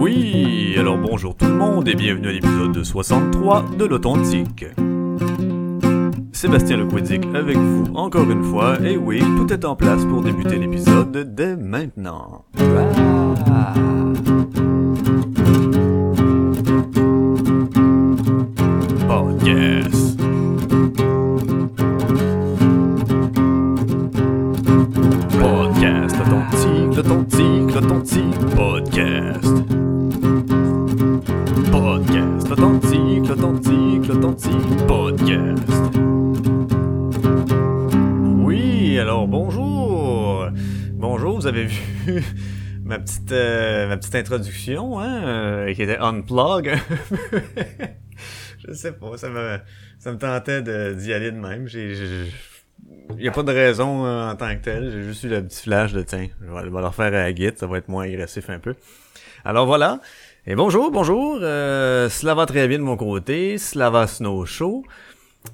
Oui, alors bonjour tout le monde et bienvenue à l'épisode 63 de l'Authentique. Sébastien Lequidic avec vous encore une fois, et oui, tout est en place pour débuter l'épisode dès maintenant. Ah. Podcast. Podcast, l'authentique, l'authentique, l'authentique, podcast. Podcast, l'authentique, l'authentique, l'authentique, podcast. Oui, alors bonjour. Bonjour, vous avez vu ma petite euh, ma petite introduction hein, euh, qui était unplug. je sais pas, ça me ça me tentait d'y aller de même. J'ai il y a pas de raison euh, en tant que tel, j'ai juste eu le petit flash de tiens, je vais, je vais leur faire à la guide, ça va être moins agressif un peu. Alors voilà. Et bonjour, bonjour. Euh, cela va très bien de mon côté. Cela va snow show.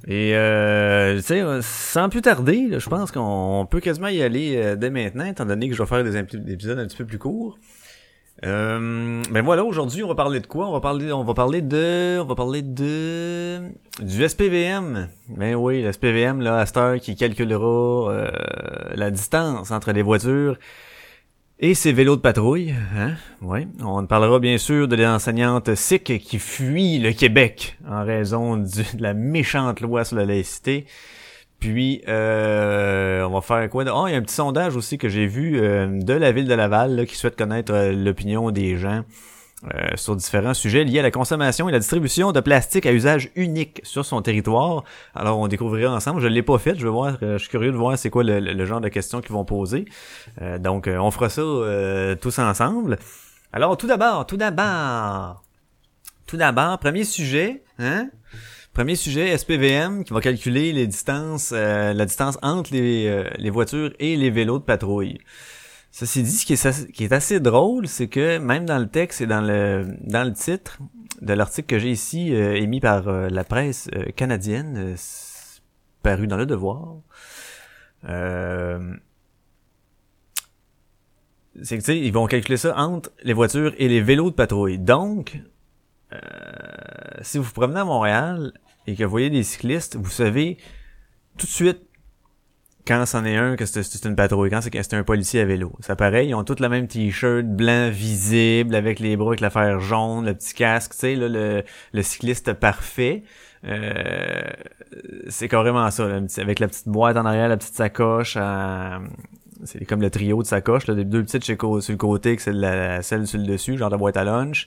Et euh, tu sans plus tarder, je pense qu'on peut quasiment y aller euh, dès maintenant, étant donné que je vais faire des, épisodes un petit peu plus courts. Euh, ben voilà, aujourd'hui on va parler de quoi? On va parler, on va parler de, on va parler de du SPVM. Ben oui, le SPVM là, à qui calculera euh, la distance entre les voitures et ces vélos de patrouille, hein? Oui. On parlera bien sûr de l'enseignante SIC qui fuit le Québec en raison de la méchante loi sur la laïcité. Puis, euh, on va faire quoi? Oh, il y a un petit sondage aussi que j'ai vu euh, de la ville de Laval qui souhaite connaître euh, l'opinion des gens euh, sur différents sujets liés à la consommation et la distribution de plastique à usage unique sur son territoire. Alors, on découvrira ensemble. Je l'ai pas fait. Je vais voir. euh, je suis curieux de voir c'est quoi le, le- genre de questions qu'ils vont poser. Euh, donc, euh, on fera ça tous ensemble. Alors, tout d'abord, tout d'abord, tout d'abord, premier sujet, hein? Premier sujet, SPVM, qui va calculer les distances, la distance entre les, les voitures et les vélos de patrouille. Ceci dit, ce qui est, assez- qui est assez drôle, c'est que même dans le texte et dans le, dans le titre de l'article que j'ai ici, euh, émis par euh, la presse euh, canadienne, paru dans Le Devoir, c'est que, tu sais, ils vont calculer ça entre les voitures et les vélos de patrouille. Donc, si vous vous promenez à Montréal et que vous voyez des cyclistes, vous savez tout de suite quand c'en est un que c'est une patrouille, quand c'est un policier à vélo. C'est pareil, ils ont tous le même t-shirt blanc visible avec les bras avec l'affaire jaune, le petit casque, tu sais, là, le, le cycliste parfait. Euh, c'est carrément ça, là, avec la petite boîte en arrière, la petite sacoche, euh, c'est comme le trio de sacoches, là, des deux petites sur le côté, que c'est celle sur le dessus, genre de boîte à lunch.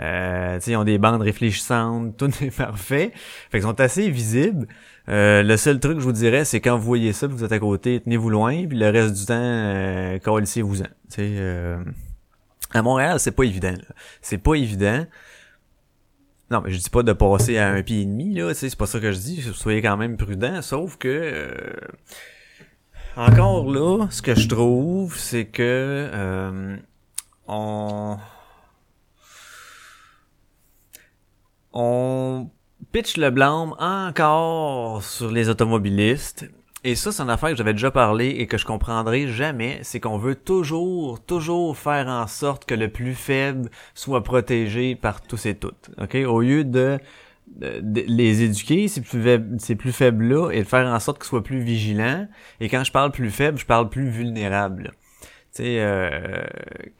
Euh, ils ont des bandes réfléchissantes, tout est parfait. Fait qu'ils sont assez visibles. Euh, le seul truc je vous dirais, c'est quand vous voyez ça, vous êtes à côté, tenez-vous loin, puis le reste du temps, euh, vous en euh, à Montréal, c'est pas évident. C'est pas évident. Non, mais je dis pas de passer à un pied et demi, là, c'est pas ça que je dis. Soyez quand même prudent, sauf que euh, encore là, ce que je trouve, c'est que euh, on on pitch le blâme encore sur les automobilistes. Et ça, c'est une affaire que j'avais déjà parlé et que je comprendrai jamais, c'est qu'on veut toujours, toujours faire en sorte que le plus faible soit protégé par tous et toutes. Ok, au lieu de, de- de les éduquer ces plus faibles, ces plus faibles là et de faire en sorte qu'ils soient plus vigilants. Et quand je parle plus faible, je parle plus vulnérable. Tu sais, euh,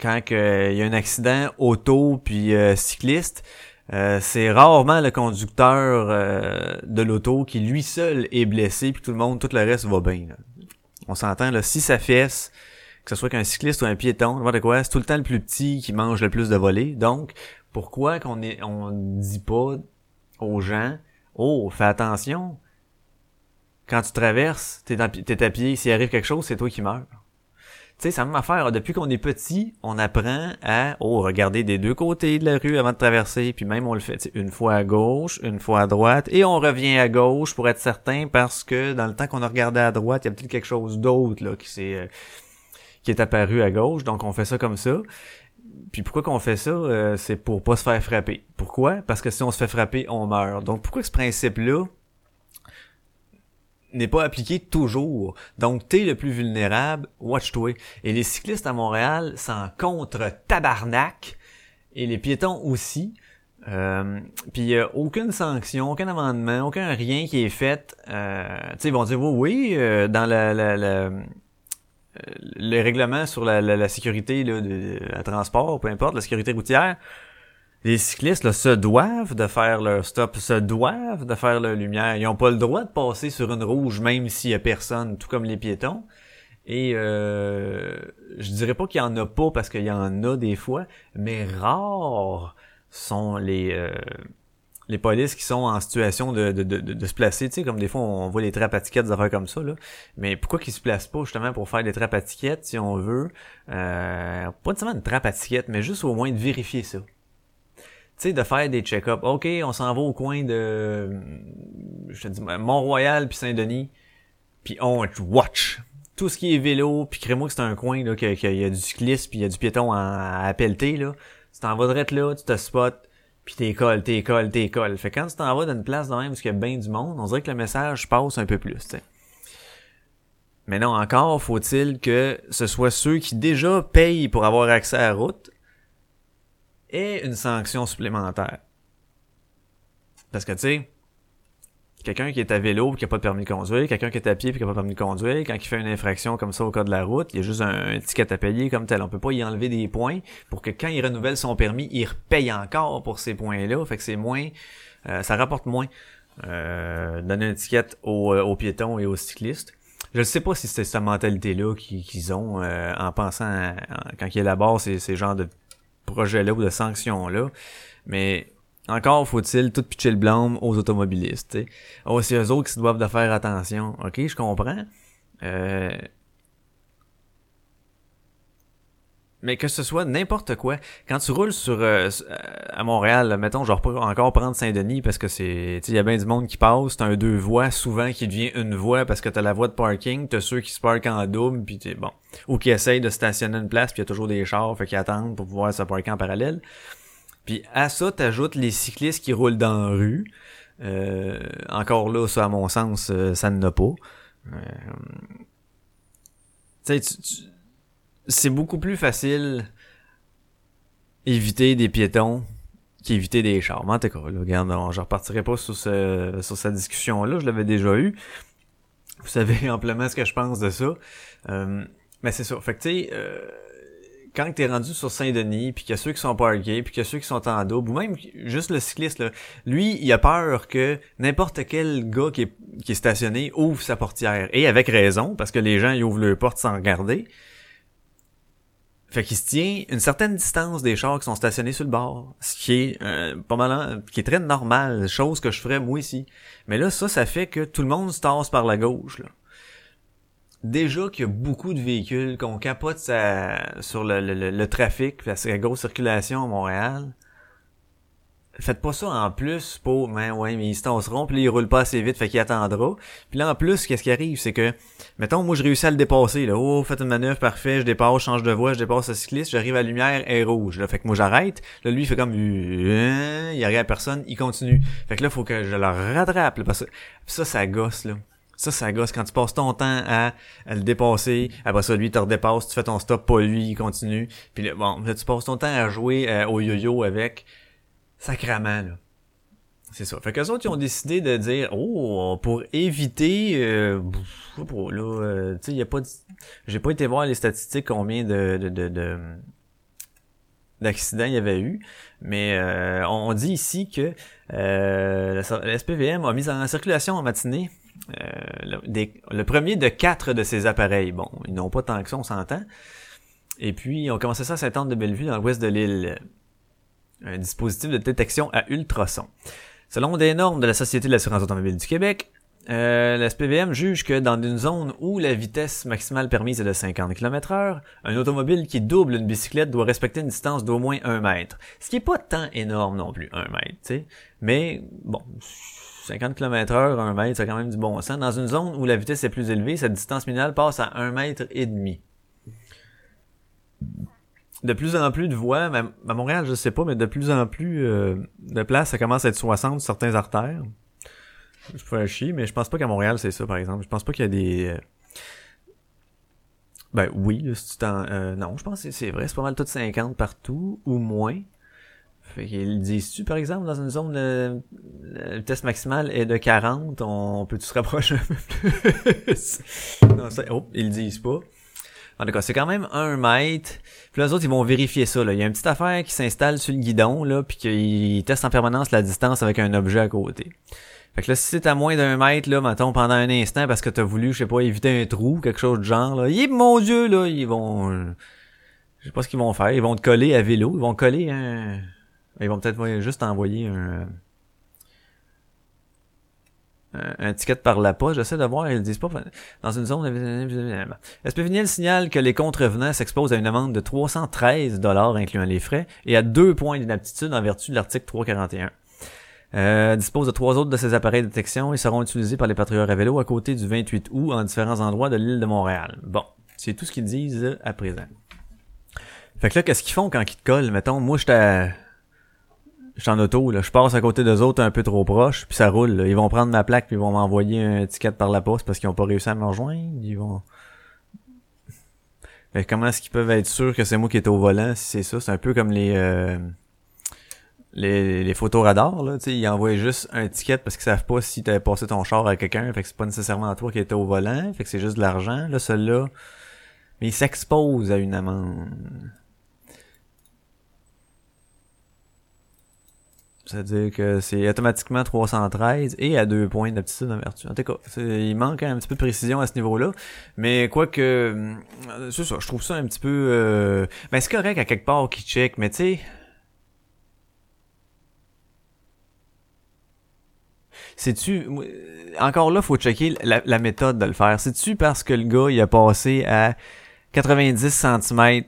quand il y a un accident auto puis euh, cycliste, euh, c'est rarement le conducteur euh, de l'auto qui lui seul est blessé puis tout le monde, tout le reste va bien. On s'entend là, si ça fesse, que ce soit qu'un cycliste ou un piéton, n'importe quoi, c'est tout le temps le plus petit qui mange le plus de volets. Donc, pourquoi qu'on est, on dit pas aux gens, oh, fais attention, quand tu traverses, t'es, t'es à pied, s'il arrive quelque chose, c'est toi qui meurs. Tu sais, c'est la même affaire. Depuis qu'on est petit, on apprend à oh, regarder des deux côtés de la rue avant de traverser. Puis même, on le fait une fois à gauche, une fois à droite. Et on revient à gauche pour être certain parce que dans le temps qu'on a regardé à droite, il y a peut-être quelque chose d'autre là qui s'est... euh, qui est apparu à gauche. Donc, on fait ça comme ça. Puis pourquoi qu'on fait ça? Euh, c'est pour pas se faire frapper. Pourquoi? Parce que si on se fait frapper, on meurt. Donc, pourquoi ce principe-là n'est pas appliqué toujours. Donc, t'es le plus vulnérable, watch-toi. Et les cyclistes à Montréal, c'est en contre tabarnak. et les piétons aussi. Euh, puis a aucune sanction, aucun amendement, aucun rien qui est fait. Euh, tu sais, ils vont dire oui, oui, euh, dans la, la, la les règlements sur la, sécurité là, de, transport, peu importe, la sécurité routière, les cyclistes là, se doivent de faire leur stop, se doivent de faire leur lumière. Ils n'ont pas le droit de passer sur une rouge même s'il y a personne, tout comme les piétons. Et euh, je dirais pas qu'il y en a pas parce qu'il y en a des fois, mais rares sont les euh, les polices qui sont en situation de, de, de, de se placer, tu sais, comme des fois on voit les trappes à tickets, des affaires comme ça, là. Mais pourquoi qu'ils se placent pas justement pour faire des trappes à tickets, si on veut, euh, pas nécessairement une trappe à tickets, mais juste au moins de vérifier ça. Sais, de faire des check-ups. OK, on s'en va au coin de, je te dis, Mont-Royal puis Saint-Denis, puis on watch. Tout ce qui est vélo, puis crée-moi que c'est un coin, là, qu'il y a du cycliste, puis il y a du piéton à, à pelleter, là. Tu t'en vas direct là, tu te spots, puis t'écoles, t'écoles, t'écoles. Fait que quand tu t'en vas dans une place de même où il y a bien du monde, on dirait que le message passe un peu plus, t'sais. Mais non, encore faut-il que ce soit ceux qui déjà payent pour avoir accès à la route et une sanction supplémentaire. Parce que tu sais, quelqu'un qui est à vélo et qui a pas de permis de conduire, quelqu'un qui est à pied et qui a pas de permis de conduire, quand il fait une infraction comme ça au cas de la route, il y a juste un, ticket à payer comme tel. On peut pas y enlever des points pour que quand il renouvelle son permis, il repaye encore pour ces points-là. Fait que c'est moins, euh, ça rapporte moins euh, donner un ticket aux, euh, aux, piétons et aux cyclistes. Je ne sais pas si c'est cette mentalité-là qu'ils ont euh, en pensant quand ils élaborent ces, ces genres de projets-là ou de sanctions-là. Mais encore faut-il tout pitcher le blâme aux automobilistes. T'sais. Oh, c'est eux autres qui se doivent de faire attention. Ok, je comprends. Euh... Mais que ce soit n'importe quoi. Quand tu roules sur euh, à Montréal, mettons, genre encore prendre Saint-Denis parce que c'est. Il y a bien du monde qui passe, t'as un deux voies souvent qui devient une voie parce que t'as la voie de parking, t'as ceux qui se parkent en double, puis t'es bon. Ou qui essayent de stationner une place, puis y a toujours des chars, fait qu'ils attendent pour pouvoir se parker en parallèle. Puis à ça, t'ajoutes les cyclistes qui roulent dans la rue. Euh, encore là, ça, à mon sens, euh, ça ne l'a pas. Euh, c'est beaucoup plus facile éviter des piétons qu'éviter des chars. En tout cas, là, regarde, je repartirai pas sur, ce, sur cette discussion-là, je l'avais déjà eu. Vous savez amplement ce que je pense de ça. Euh, mais c'est ça. Fait que tu sais quand t'es rendu sur Saint-Denis, puis qu'il y a ceux qui sont parkés, puis qu'il y a ceux qui sont en double, ou même juste le cycliste, là, lui, il a peur que n'importe quel gars qui est, qui est stationné ouvre sa portière. Et avec raison, parce que les gens, ils ouvrent leur porte sans regarder. Fait qu'il se tient une certaine distance des chars qui sont stationnés sur le bord, ce qui est euh, pas mal, qui est très normal, chose que je ferais moi ici. Mais là, ça, ça fait que tout le monde se tasse par la gauche. Là déjà qu'il y a beaucoup de véhicules qu'on capote sur le, trafic, la grosse circulation à Montréal. Faites pas ça en plus pour, mais ouais, mais ils se tasseront, puis là, ils roulent pas assez vite, fait qu'il attendra. Puis là, en plus, qu'est-ce qui arrive, c'est que, mettons, moi, je réussis à le dépasser, là. Oh, faites une manœuvre, parfait, je dépasse, change de voie, je dépasse le cycliste, j'arrive à la lumière, elle est rouge, là. Fait que moi, j'arrête. Là, lui, il fait comme, euh, il arrive à personne, il continue. Fait que là, faut que je le rattrape, parce que ça, ça gosse, là. Ça, ça gosse quand tu passes ton temps à, le dépasser. Après ça, lui, te redépasse, tu fais ton stop, pas lui, il continue. Puis là, bon, là, tu passes ton temps à jouer euh, au yo-yo avec sacrament, là. C'est ça. Fait qu'eux autres, ils ont décidé de dire, oh, pour éviter, euh, pour, là, euh, tu sais, y a pas, j'ai pas été voir les statistiques combien de, de, de, d'accidents il y avait eu, mais euh, on dit ici que euh, la, SPVM a mis en circulation en matinée euh, le, premier de quatre de ces appareils. Bon, ils n'ont pas tant que ça, on s'entend. Et puis, on commençait ça à Sainte-Anne-de-Bellevue, dans l'ouest de l'île. Un dispositif de détection à ultrasons. Selon des normes de la Société de l'assurance automobile du Québec, euh, la SPVM juge que dans une zone où la vitesse maximale permise est de 50 km heure, un automobile qui double une bicyclette doit respecter une distance d'au moins 1 mètre. Ce qui est pas tant énorme non plus, 1 mètre, tu sais. Mais, bon, 50 km heure, 1 mètre, c'est quand même du bon sens. Dans une zone où la vitesse est plus élevée, cette distance minimale passe à 1 mètre et demi. De plus en plus de voies, même à Montréal, je sais pas, mais de plus en plus euh, de places, ça commence à être 60 sur certains artères. Je pourrais chier, mais je pense pas qu'à Montréal c'est ça, par exemple. Je pense pas qu'il y a des... Euh, ben oui, si tu euh, non, je pense que c'est vrai, c'est pas mal tout 50 partout, ou moins. Fait qu'ils disent-tu, par exemple, dans une zone de le test maximal est de 40, on peut-tu se rapprocher un peu plus? non, ça, oh, ils le disent pas. En tout cas, c'est quand même un mètre. Puis les autres, ils vont vérifier ça. Là. Il y a une petite affaire qui s'installe sur le guidon, là, puis qu'ils testent en permanence la distance avec un objet à côté. Fait que là, si c'est à moins d'un mètre, là, mettons, pendant un instant, parce que t'as voulu, je sais pas, éviter un trou, quelque chose de genre, là, yip, mon dieu, là, ils vont... Je sais pas ce qu'ils vont faire. Ils vont te coller à vélo. Ils vont coller un... Ils vont peut-être juste envoyer un un ticket par la poste. J'essaie de voir, ils disent pas dans une zone. SPVNL signale que les contrevenants s'exposent à une amende de 313 dollars incluant les frais et à deux points d'inaptitude en vertu de l'article 341. Euh, dispose de trois autres de ces appareils de détection et seront utilisés par les patrouilleurs à vélo à côté du 28 août en différents endroits de l'île de Montréal. Bon, c'est tout ce qu'ils disent à présent. Fait que là, qu'est-ce qu'ils font quand ils te collent? Mettons, moi, j'étais je suis en auto, là, je passe à côté des autres un peu trop proche, puis ça roule. Ils vont prendre ma plaque, puis ils vont m'envoyer un ticket par la poste parce qu'ils ont pas réussi à me rejoindre. Ils vont. Mais comment est-ce qu'ils peuvent être sûrs que c'est moi qui est au volant si c'est ça? C'est un peu comme les euh, les, les photoradars, là, tu ils envoient juste un ticket parce qu'ils savent pas si t'avais passé ton char à quelqu'un, fait que c'est pas nécessairement toi qui était au volant, fait que c'est juste de l'argent, là, celui-là. Mais ils s'exposent à une amende. C'est-à-dire que c'est automatiquement 313 et à deux points d'aptitude en vertu. En tout cas, il manque un petit peu de précision à ce niveau-là. Mais quoi que... Euh, je trouve ça un petit peu... Euh... Ben c'est correct à quelque part qui check, mais tu sais... C'est-tu... Encore là, faut checker la, la méthode de le faire. C'est-tu parce que le gars, il a passé à 90 cm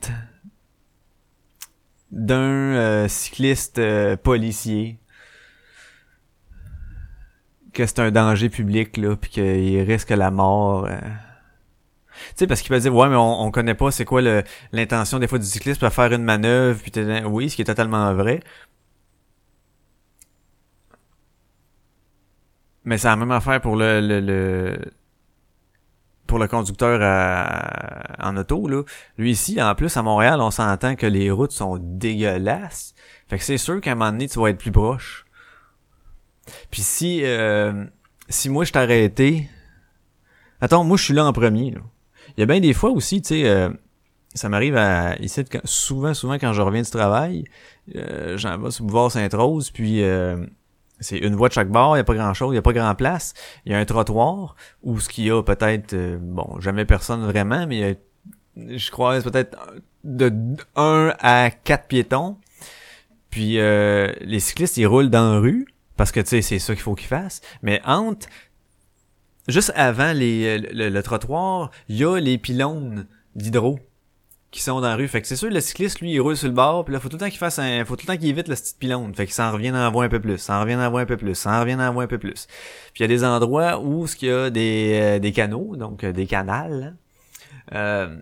d'un euh, cycliste euh, policier que c'est un danger public là puis qu'il risque la mort euh. tu sais parce qu'il peut dire ouais mais on, on connaît pas c'est quoi l'intention des fois du cycliste pour faire une manœuvre puis oui ce qui est totalement vrai mais c'est la même affaire pour le, le, le pour le conducteur en auto, là. Lui ici, en plus, à Montréal, on s'entend que les routes sont dégueulasses. Fait que c'est sûr qu'à un moment donné, tu vas être plus proche. Puis si euh, si moi je t'arrêtais. Attends, moi je suis là en premier. Là. Il y a bien des fois aussi, tu sais, euh, ça m'arrive à ici souvent, souvent quand je reviens du travail, euh, j'en vais sur Boulevard Sainte-Rose, puis euh, c'est une voie de chaque bord, il n'y a pas grand-chose, il n'y a pas grand place. Il y a un trottoir où ce qu'il y a peut-être, euh, bon, jamais personne vraiment, mais il y a, je crois peut-être de 1 à 4 piétons. Puis euh, les cyclistes, ils roulent dans la rue, parce que tu sais, c'est ça qu'il faut qu'ils fassent. Mais entre, juste avant les, le trottoir, il y a les pylônes d'hydro qui sont dans la rue. Fait que c'est sûr, le cycliste, lui, il roule sur le bord, puis là, faut tout le temps qu'il fasse un, faut tout le temps qu'il évite le petit pylône. Fait qu'il s'en revient en voir un peu plus, s'en revient en voir un peu plus, s'en revient en voir un peu plus. Puis il y a des endroits où ce qu'il y a des, euh, des canaux, donc euh, des canals, euh,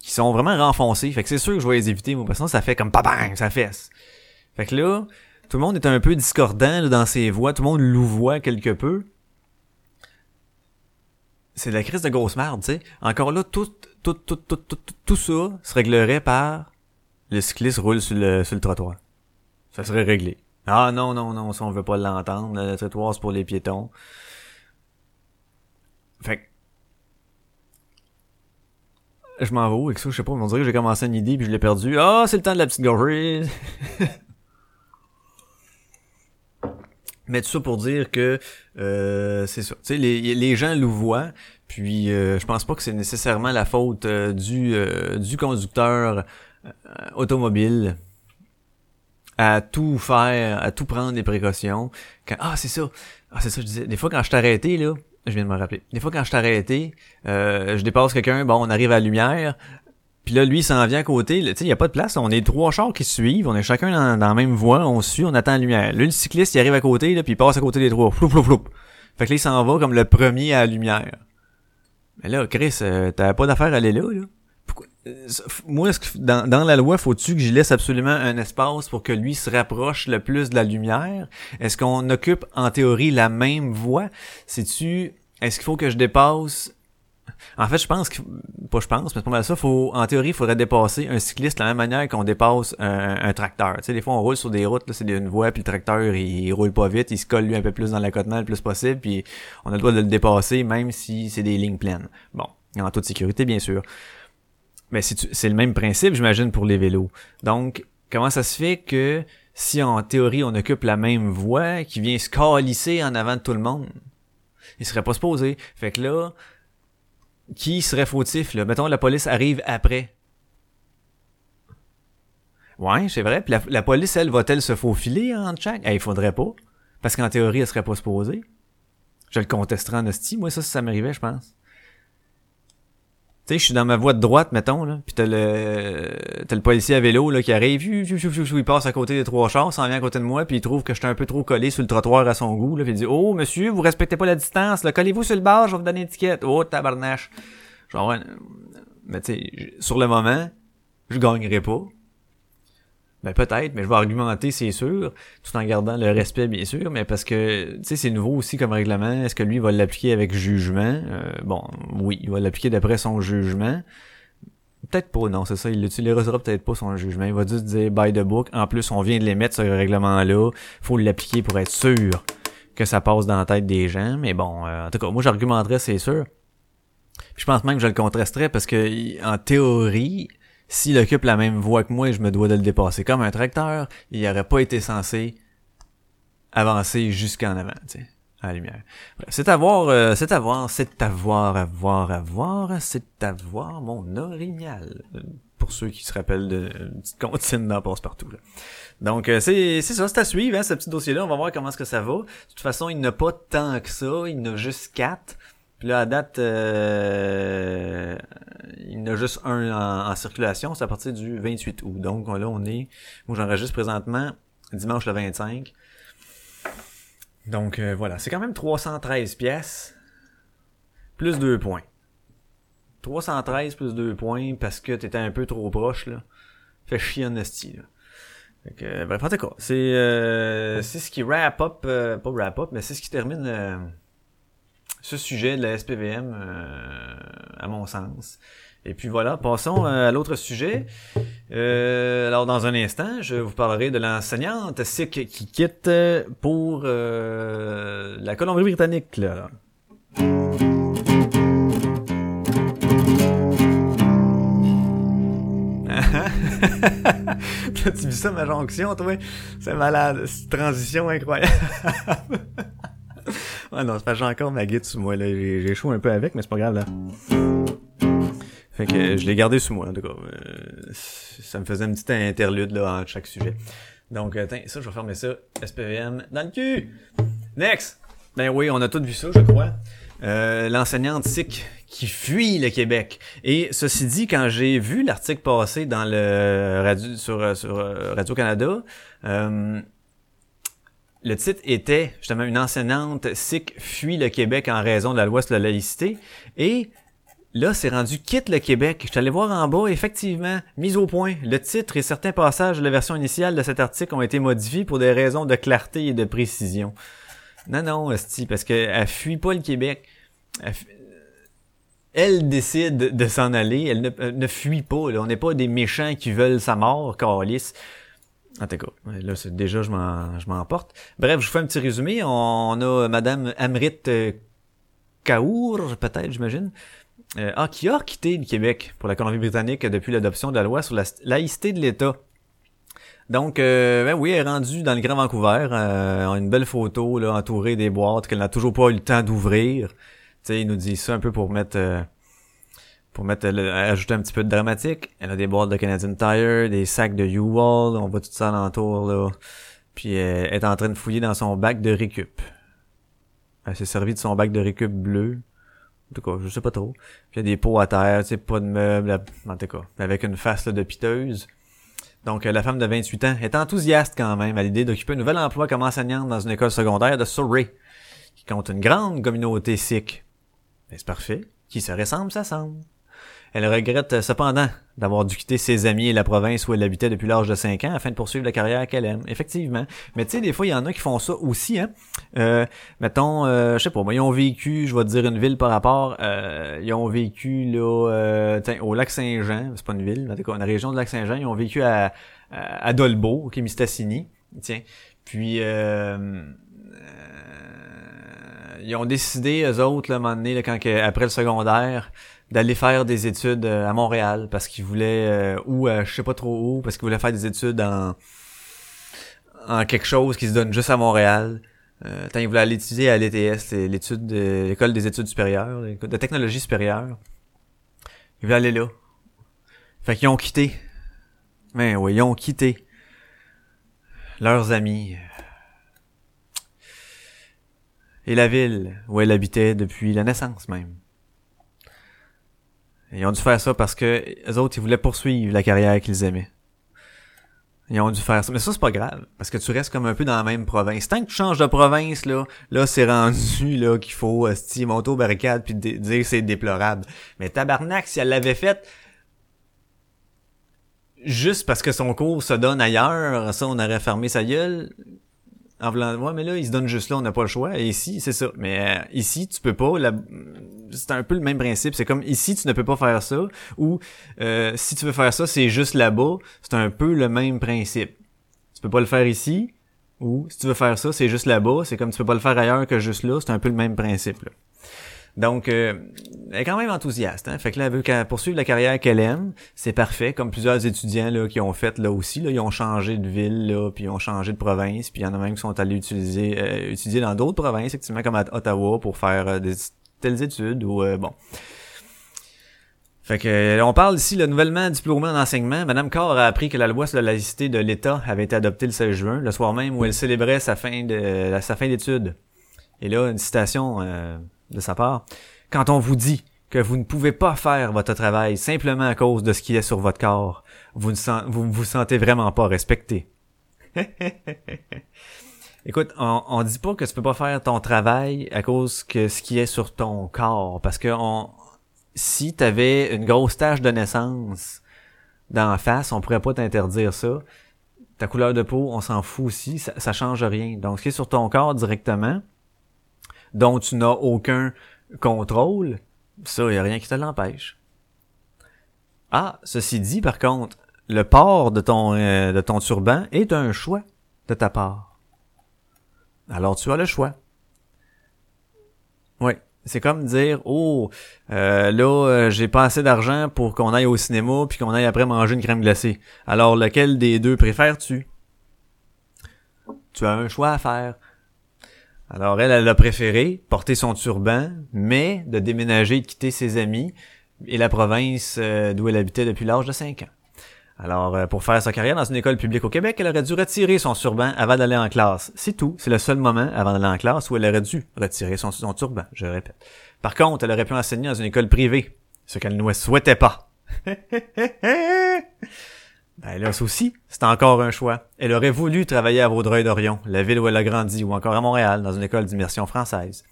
qui sont vraiment renfoncés. Fait que c'est sûr que je vais les éviter, moi, parce que ça fait comme bang, ça fesse. Fait que là, tout le monde est un peu discordant dans ses voix, tout le monde louvoie quelque peu. C'est la crise de grosse merde, tu sais. Encore là, tout, tout, tout, tout, tout, tout, ça se réglerait par le cycliste roule sur le, sur le trottoir. Ça serait réglé. Ah non, non, non, ça on veut pas l'entendre. Le trottoir c'est pour les piétons. Fait que... Je m'en vais avec ça, je sais pas, on dirait que j'ai commencé une idée puis je l'ai perdu. Ah, c'est le temps de la petite gorgée. Mais tout ça pour dire que euh, c'est ça. Tu sais, les, les gens louvoient, puis euh, je pense pas que c'est nécessairement la faute euh, du, euh, du conducteur automobile à tout faire, à tout prendre des précautions. Quand, ah, c'est ça. Ah, c'est ça, je disais. Des fois, quand je t'arrêtais, là, je viens de me rappeler. Des fois, quand je t'arrêtais, je dépasse quelqu'un, bon, on arrive à la lumière, puis là, lui, il s'en vient à côté. Tu sais, il n'y a pas de place. On est trois chars qui suivent. On est chacun dans, la même voie. On suit, on attend la lumière. Là, le cycliste, il arrive à côté, là, puis il passe à côté des trois. Floup, floup, floup. Fait que là, il s'en va comme le premier à la lumière. Mais là, Chris, euh, t'as pas d'affaire à aller là, là. Euh, moi, est-ce que dans, dans la loi, faut-tu que j'y laisse absolument un espace pour que lui se rapproche le plus de la lumière? Est-ce qu'on occupe en théorie la même voie? C'est-tu. Est-ce qu'il faut que je dépasse En fait, je pense que, pas je pense, mais c'est pas mal ça, faut, en théorie, il faudrait dépasser un cycliste de la même manière qu'on dépasse un, tracteur. Tu sais, des fois, on roule sur des routes, là, c'est une voie, puis le tracteur, il, roule pas vite, il se colle lui un peu plus dans l'accotement le plus possible, puis on a le droit de le dépasser, même si c'est des lignes pleines. Bon, en toute sécurité, bien sûr. Mais c'est le même principe, j'imagine, pour les vélos. Donc, comment ça se fait que si en théorie on occupe la même voie, qui vient se calisser en avant de tout le monde, il serait pas supposé. Fait que là, qui serait fautif, là? Mettons, la police arrive après. Ouais, c'est vrai. Puis la, police, elle, va-t-elle se faufiler en chaque? Eh, il faudrait pas. Parce qu'en théorie, elle serait pas supposée. Je le contesterai en hostie. Moi, ça, ça m'arrivait, je pense. Tu sais, je suis dans ma voie de droite, mettons, là, puis t'as le t'as le policier à vélo là qui arrive, il passe à côté des trois chars, s'en vient à côté de moi, puis il trouve que je suis un peu trop collé sur le trottoir à son goût, là, puis il dit "Oh monsieur, vous respectez pas la distance, là, collez-vous sur le bar, je vais vous donner une étiquette." Oh tabarnache. Genre ouais, mais tu sais, sur le moment, je gagnerai pas. Ben peut-être, mais je vais argumenter, c'est sûr, tout en gardant le respect, bien sûr, mais parce que, tu sais, c'est nouveau aussi comme règlement. Est-ce que lui va l'appliquer avec jugement? Euh, bon, oui, il va l'appliquer d'après son jugement. Peut-être pas, non, c'est ça, il l'utilisera peut-être pas son jugement. Il va juste dire by the book. En plus, on vient de les mettre, ce règlement-là. Faut l'appliquer pour être sûr que ça passe dans la tête des gens. Mais bon, euh, en tout cas, moi j'argumenterais, c'est sûr. je pense même que je le contrasterais parce que, en théorie, s'il occupe la même voie que moi, je me dois de le dépasser. Comme un tracteur, il n'aurait pas été censé avancer jusqu'en avant, tu à la lumière. C'est à voir, euh, c'est à voir, c'est à voir, à voir, à voir, c'est à voir mon orignal. Pour ceux qui se rappellent de une petite comptine dans Passe-Partout. Donc, euh, c'est, c'est ça, c'est à suivre, hein, ce petit dossier-là. On va voir comment est-ce que ça va. De toute façon, il n'a pas tant que ça. Il n'a juste quatre. Puis là, à date, euh, il y en a juste un en, circulation, c'est à partir du 28 août. Donc là, on est, moi j'enregistre présentement dimanche le 25. Donc euh, voilà, c'est quand même 313 pièces plus 2 points. 313 plus 2 points parce que t'étais un peu trop proche là. Fait chier en esti là. Fait que, bref, en tout cas, c'est euh, c'est ce qui wrap up, pas wrap up, mais c'est ce qui termine ce sujet de la SPVM, euh, à mon sens. Et puis voilà, passons euh, à l'autre sujet. Euh, alors dans un instant, je vous parlerai de l'enseignante SIC qui quitte pour la Colombie-Britannique. Là. T'as-tu vu ça, ma jonction, toi? C'est malade. C'est transition incroyable. ah non, c'est pas j'ai encore ma guide sous moi, là. J'ai chaud un peu avec, mais c'est pas grave, là. Fait que je l'ai gardé sous moi, en tout cas. Euh, ça me faisait une petite interlude, là, entre chaque sujet. Donc, euh, ça, je vais fermer ça. SPVM dans le cul! Next! Ben oui, on a tous vu ça, je crois. Euh, l'enseignante qui fuit le Québec. Et ceci dit, quand j'ai vu l'article passer dans le radio sur, sur Radio-Canada, euh, le titre était justement une enseignante sikh fuit le Québec en raison de la loi sur la laïcité. Et là, c'est rendu quitte le Québec. Je suis voir en bas, effectivement, mise au point. Le titre et certains passages de la version initiale de cet article ont été modifiés pour des raisons de clarté et de précision. Non, non, Esti, parce qu'elle fuit pas le Québec. Elle, décide de s'en aller. Elle ne, fuit pas. On n'est pas des méchants qui veulent sa mort, Carlis. En tout cas, là, c'est, déjà, je m'en, je m'emporte. Bref, je vous fais un petit résumé. On a Madame Amrit euh, Kaour, peut-être, j'imagine, euh, ah, qui a quitté le Québec pour la Colombie-Britannique depuis l'adoption de la loi sur la laïcité de l'État. Donc, euh, ben oui, elle est rendue dans le Grand Vancouver. Euh, une belle photo, là, entourée des boîtes qu'elle n'a toujours pas eu le temps d'ouvrir. Tu sais, il nous dit ça un peu pour mettre... Euh, pour mettre ajouter un petit peu de dramatique, elle a des boîtes de Canadian Tire, des sacs de U-Wall, on voit tout ça alentour là. Puis elle est en train de fouiller dans son bac de récup. Elle s'est servie de son bac de récup bleu. En tout cas, je sais pas trop. Puis il y a des pots à terre, tu sais, pas de meubles, en tout cas, avec une face de piteuse. Donc la femme de 28 ans est enthousiaste quand même à l'idée d'occuper un nouvel emploi comme enseignante dans une école secondaire de Surrey, qui compte une grande communauté sikh. C'est parfait. Qui se ressemble, ça semble. Elle regrette cependant d'avoir dû quitter ses amis et la province où elle habitait depuis l'âge de 5 ans afin de poursuivre la carrière qu'elle aime. Effectivement. Mais tu sais, des fois, il y en a qui font ça aussi, hein. Euh, mettons, euh, je sais pas, moi, ils ont vécu, je vais dire une ville par rapport, euh, ils ont vécu là euh, au lac Saint-Jean, c'est pas une ville, mais dans la région de lac Saint-Jean, ils ont vécu à, à, Dolbeau, au Mistassini, tiens. Puis euh, ils ont décidé, eux autres, un moment donné, là, quand après le secondaire, d'aller faire des études euh, à Montréal parce qu'ils voulaient euh, ou je sais pas trop où parce qu'ils voulaient faire des études en en quelque chose qui se donne juste à Montréal. Euh, ils voulaient aller étudier à l'ETS, l'étude de l'école des études supérieures, de technologie supérieure. Ils voulaient aller là. Fait qu'ils ont quitté. Mais oui, ils ont quitté leurs amis et la ville où elle habitait depuis la naissance même. Ils ont dû faire ça parce que les autres, ils voulaient poursuivre la carrière qu'ils aimaient. Ils ont dû faire ça. Mais ça, c'est pas grave. Parce que tu restes comme un peu dans la même province. Tant que tu changes de province, là, là, c'est rendu, là, qu'il faut, euh, monter aux barricades puis dire c'est déplorable. Mais tabarnak, si elle l'avait fait, juste parce que son cours se donne ailleurs, ça, on aurait fermé sa gueule en voulant ouais mais là il se donne juste là on n'a pas le choix. Et ici c'est ça. Mais euh, ici tu peux pas c'est un peu le même principe. C'est comme ici tu ne peux pas faire ça ou euh, si tu veux faire ça c'est juste là-bas. C'est un peu le même principe. Tu peux pas le faire ici ou si tu veux faire ça c'est juste là-bas. C'est comme tu peux pas le faire ailleurs que juste là. C'est un peu le même principe là. Donc, euh, elle est quand même enthousiaste. Hein? Fait que là, elle veut qu'elle poursuive la carrière qu'elle aime. C'est parfait. Comme plusieurs étudiants là, qui ont fait là aussi. Là, ils ont changé de ville, là, puis ils ont changé de province. Puis il y en a même qui sont allés utiliser, euh, étudier dans d'autres provinces, effectivement, comme à Ottawa, pour faire euh, des telles études. ou bon. Fait que on parle ici le nouvellement diplômé en enseignement. Madame Carr a appris que la loi sur la laïcité de l'État avait été adoptée le 16 juin, le soir même où elle célébrait sa fin de sa fin d'études. Et là, une citation de sa part, quand on vous dit que vous ne pouvez pas faire votre travail simplement à cause de ce qui est sur votre corps, vous ne vous, sentez vraiment pas respecté. Écoute, on, on dit pas que tu peux pas faire ton travail à cause que ce qui est sur ton corps, parce que si t'avais une grosse tache de naissance d'en face, on pourrait pas t'interdire ça. Ta couleur de peau, on s'en fout aussi, ça, ça change rien. Donc, ce qui est sur ton corps directement, dont tu n'as aucun contrôle, ça, il a rien qui te l'empêche. Ah, ceci dit, par contre, le port de ton, euh, de ton turban est un choix de ta part. Alors tu as le choix. Oui, c'est comme dire, oh, euh, là, euh, j'ai pas assez d'argent pour qu'on aille au cinéma puis qu'on aille après manger une crème glacée. Alors lequel des deux préfères-tu? Tu as un choix à faire. Alors elle, elle a préféré porter son turban, mais de déménager et de quitter ses amis et la province euh, d'où elle habitait depuis l'âge de 5 ans. Alors, euh, pour faire sa carrière dans une école publique au Québec, elle aurait dû retirer son turban avant d'aller en classe. C'est tout. C'est le seul moment avant d'aller en classe où elle aurait dû retirer son, son turban, je répète. Par contre, elle aurait pu enseigner dans une école privée, ce qu'elle ne souhaitait pas. Ben là aussi, c'est encore un choix. Elle aurait voulu travailler à Vaudreuil-Dorion, la ville où elle a grandi, ou encore à Montréal, dans une école d'immersion française.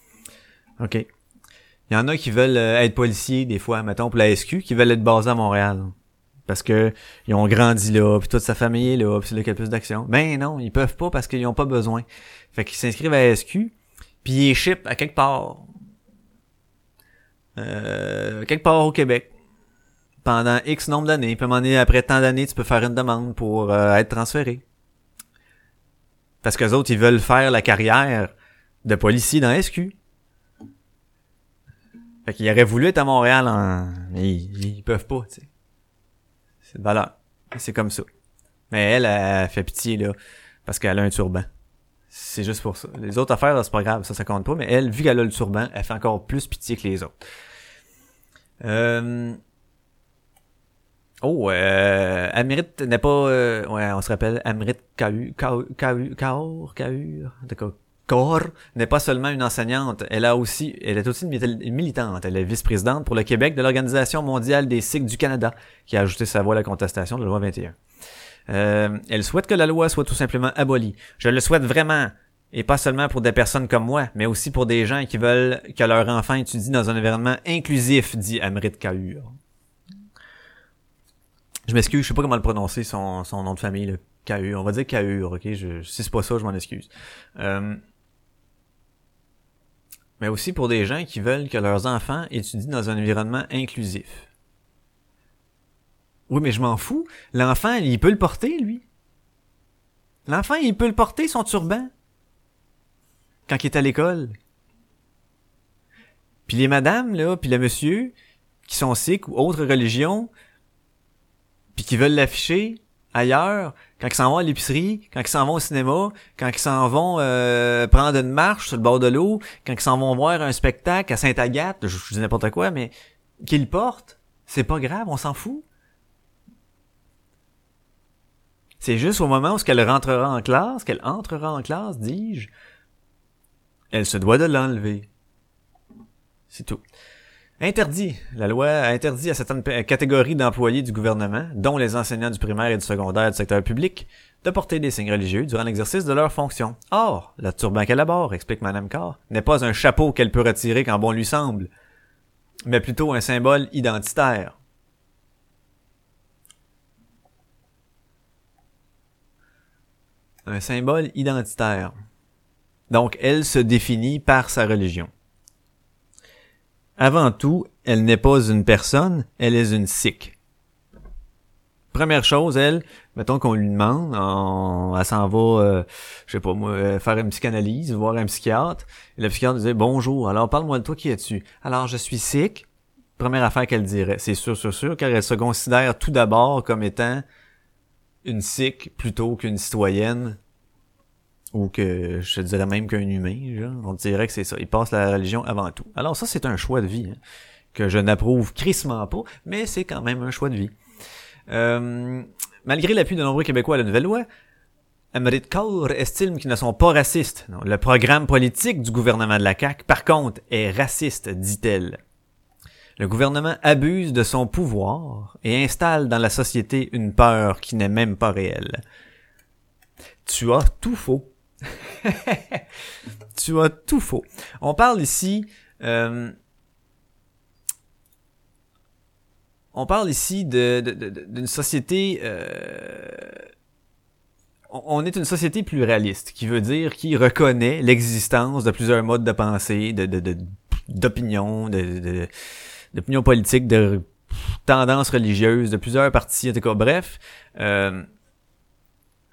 OK. Il y en a qui veulent euh, être policiers, des fois, mettons, pour la SQ, qui veulent être basés à Montréal. Parce que ils ont grandi là, puis toute sa famille est là, puis c'est là qu'il y a plus d'action. Ben non, ils peuvent pas parce qu'ils ont pas besoin. Fait qu'ils s'inscrivent à la SQ, puis ils ship à quelque part. Euh, quelque part au Québec pendant X nombre d'années. Puis à un après tant d'années, tu peux faire une demande pour euh, être transféré. Parce que les autres, ils veulent faire la carrière de policier dans SQ. Fait qu'ils auraient voulu être à Montréal en... Mais ils, peuvent pas, tu sais. C'est de valeur. C'est comme ça. Mais elle, elle, fait pitié, là, parce qu'elle a un turban. C'est juste pour ça. Les autres affaires, c'est pas grave, ça, ça compte pas. Mais elle, vu qu'elle a le turban, elle fait encore plus pitié que les autres. Euh... Oh, euh, Amrit n'est pas, euh, ouais, on se rappelle, Amrit Kaur, Kaur, Kaur, n'est pas seulement une enseignante, elle a aussi, elle est aussi une militante. Elle est vice-présidente pour le Québec de l'Organisation mondiale des cycles du Canada, qui a ajouté sa voix à la contestation de la loi 21. Euh, elle souhaite que la loi soit tout simplement abolie. Je le souhaite vraiment, et pas seulement pour des personnes comme moi, mais aussi pour des gens qui veulent que leur enfant étudie dans un environnement inclusif, dit Amrit Kaur. Je m'excuse, je sais pas comment le prononcer, son, nom de famille, le KU. On va dire KU, ok? Si c'est pas ça, je m'en excuse. Euh, mais aussi pour des gens qui veulent que leurs enfants étudient dans un environnement inclusif. Oui, mais je m'en fous. L'enfant, il peut le porter, lui. L'enfant, il peut le porter, son turban. Quand il est à l'école. Puis les madames, là, puis les monsieur, qui sont sikhs ou autres religions, puis qui veulent l'afficher ailleurs, quand ils s'en vont à l'épicerie, quand ils s'en vont au cinéma, quand ils s'en vont euh, prendre une marche sur le bord de l'eau, quand ils s'en vont voir un spectacle à Sainte-Agathe, je, je dis n'importe quoi, mais qu'ils portent, c'est pas grave, on s'en fout. C'est juste au moment où qu'elle rentrera en classe, qu'elle entrera en classe, dis-je, elle se doit de l'enlever. C'est tout. Interdit. La loi a interdit à certaines catégories d'employés du gouvernement, dont les enseignants du primaire et du secondaire du secteur public, de porter des signes religieux durant l'exercice de leurs fonctions. Or, la turban qu'elle aborde, explique Madame Carr, n'est pas un chapeau qu'elle peut retirer quand bon lui semble, mais plutôt un symbole identitaire. Un symbole identitaire. Donc, elle se définit par sa religion. Avant tout, elle n'est pas une personne, elle est une sikh. Première chose, elle, mettons qu'on lui demande, elle s'en va, euh, je sais pas moi, euh, faire une psychanalyse, voir un psychiatre. Et le psychiatre disait bonjour. Alors parle-moi de toi, qui es-tu? Alors je suis sikh. Première affaire qu'elle dirait, c'est sûr, sûr, sûr, car elle se considère tout d'abord comme étant une sikh plutôt qu'une citoyenne ou que je dirais même qu'un humain, genre, on dirait que c'est ça. Il passe la religion avant tout. Alors ça, c'est un choix de vie hein, que je n'approuve crissement pas, mais c'est quand même un choix de vie. Euh, malgré l'appui de nombreux Québécois à la nouvelle loi, Amrit Kaur estime qu'ils ne sont pas racistes. le programme politique du gouvernement de la CAQ, par contre, est raciste, dit-elle. Le gouvernement abuse de son pouvoir et installe dans la société une peur qui n'est même pas réelle. Tu as tout faux. tu as tout faux. On parle ici... Euh, on parle ici de, d'une société... Euh, on est une société pluraliste, qui veut dire qui reconnaît l'existence de plusieurs modes de pensée, de, d'opinion, de, de tendances religieuses, de plusieurs partis, en tout cas, bref. Euh,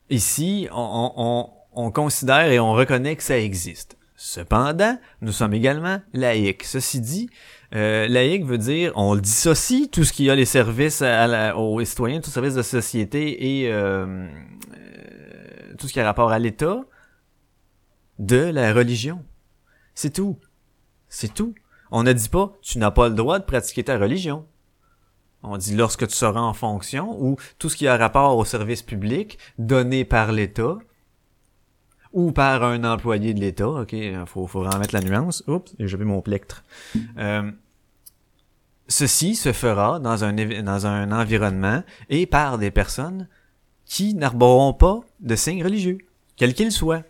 ici, on considère et on reconnaît que ça existe. Cependant, nous sommes également laïcs. Ceci dit, euh, laïque veut dire on dissocie tout ce qui a les services aux citoyens, tout service de société et euh, euh, tout ce qui a rapport à l'État de la religion. C'est tout. C'est tout. On ne dit pas tu n'as pas le droit de pratiquer ta religion. On dit lorsque tu seras en fonction ou tout ce qui a rapport au service public donné par l'État ou par un employé de l'État. OK, faut, faut remettre la nuance. Oups, j'ai vu mon plectre. Euh, ceci se fera dans un, dans un environnement et par des personnes qui n'arboreront pas de signes religieux, quels qu'ils soient.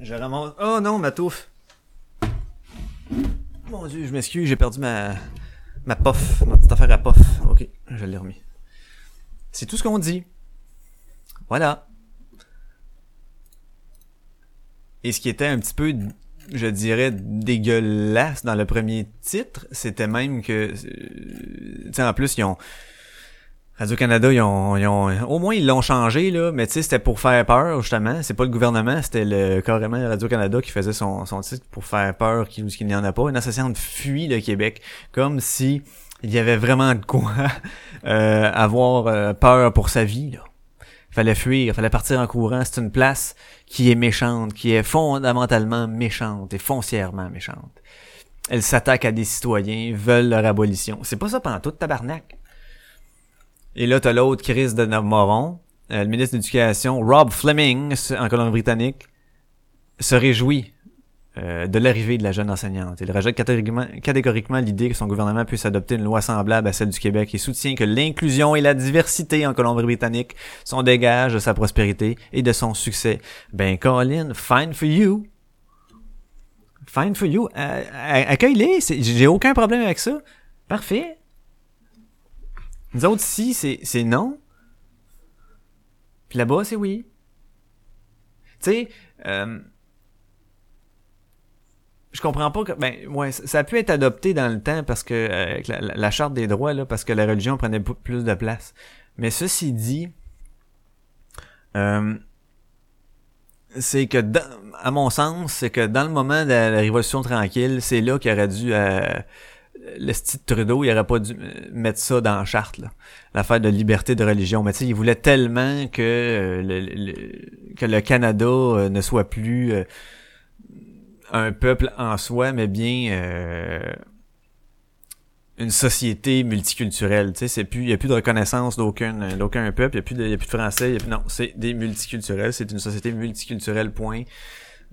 Je ramasse... Oh non, ma touffe! Mon dieu, je m'excuse, j'ai perdu ma, ma pof, ma petite affaire à pof. Ok, je l'ai remis. C'est tout ce qu'on dit. Voilà. Et ce qui était un petit peu, je dirais, dégueulasse dans le premier titre, c'était même que, euh, tu sais, en plus, ils ont, Radio-Canada, ils ont, ils ont, au moins ils l'ont changé, là, mais tu sais, c'était pour faire peur, justement. C'est pas le gouvernement, c'était le, carrément Radio-Canada qui faisait son, son titre pour faire peur qu'il n'y en a pas. Une association fuit le Québec. Comme si il y avait vraiment de quoi euh, avoir euh, peur pour sa vie, là fallait fuir, fallait partir en courant. C'est une place qui est méchante, qui est fondamentalement méchante et foncièrement méchante. Elle s'attaque à des citoyens, veulent leur abolition. C'est pas ça pendant toute tabarnak. Et là, t'as l'autre Chris de Moron, euh, le ministre de l'Éducation, Rob Fleming, en Colombie-Britannique, se réjouit euh, de l'arrivée de la jeune enseignante. Il rejette catégoriquement, l'idée que son gouvernement puisse adopter une loi semblable à celle du Québec et soutient que l'inclusion et la diversité en Colombie-Britannique sont des gages de sa prospérité et de son succès. Ben, Colin, fine for you. Fine for you. Euh, accueille-les. J'ai aucun problème avec ça. Parfait. Nous autres, ici, c'est, c'est non. Puis là-bas, c'est oui. Tu sais, euh, je comprends pas que ben ouais ça a pu être adopté dans le temps parce que euh, avec la, charte des droits là parce que la religion prenait plus de place. Mais ceci dit euh, c'est que à mon sens c'est que dans le moment de la, révolution tranquille c'est là qu'il aurait dû euh, le style Trudeau il aurait pas dû mettre ça dans la charte l'affaire de liberté de religion. Mais tu sais il voulait tellement que euh, le, que le Canada ne soit plus un peuple en soi, mais bien euh, une société multiculturelle. Tu sais, il y a plus de reconnaissance d'aucun, d'aucun peuple, il y a plus de, y a plus de français, y a non, c'est des multiculturels, c'est une société multiculturelle. Point.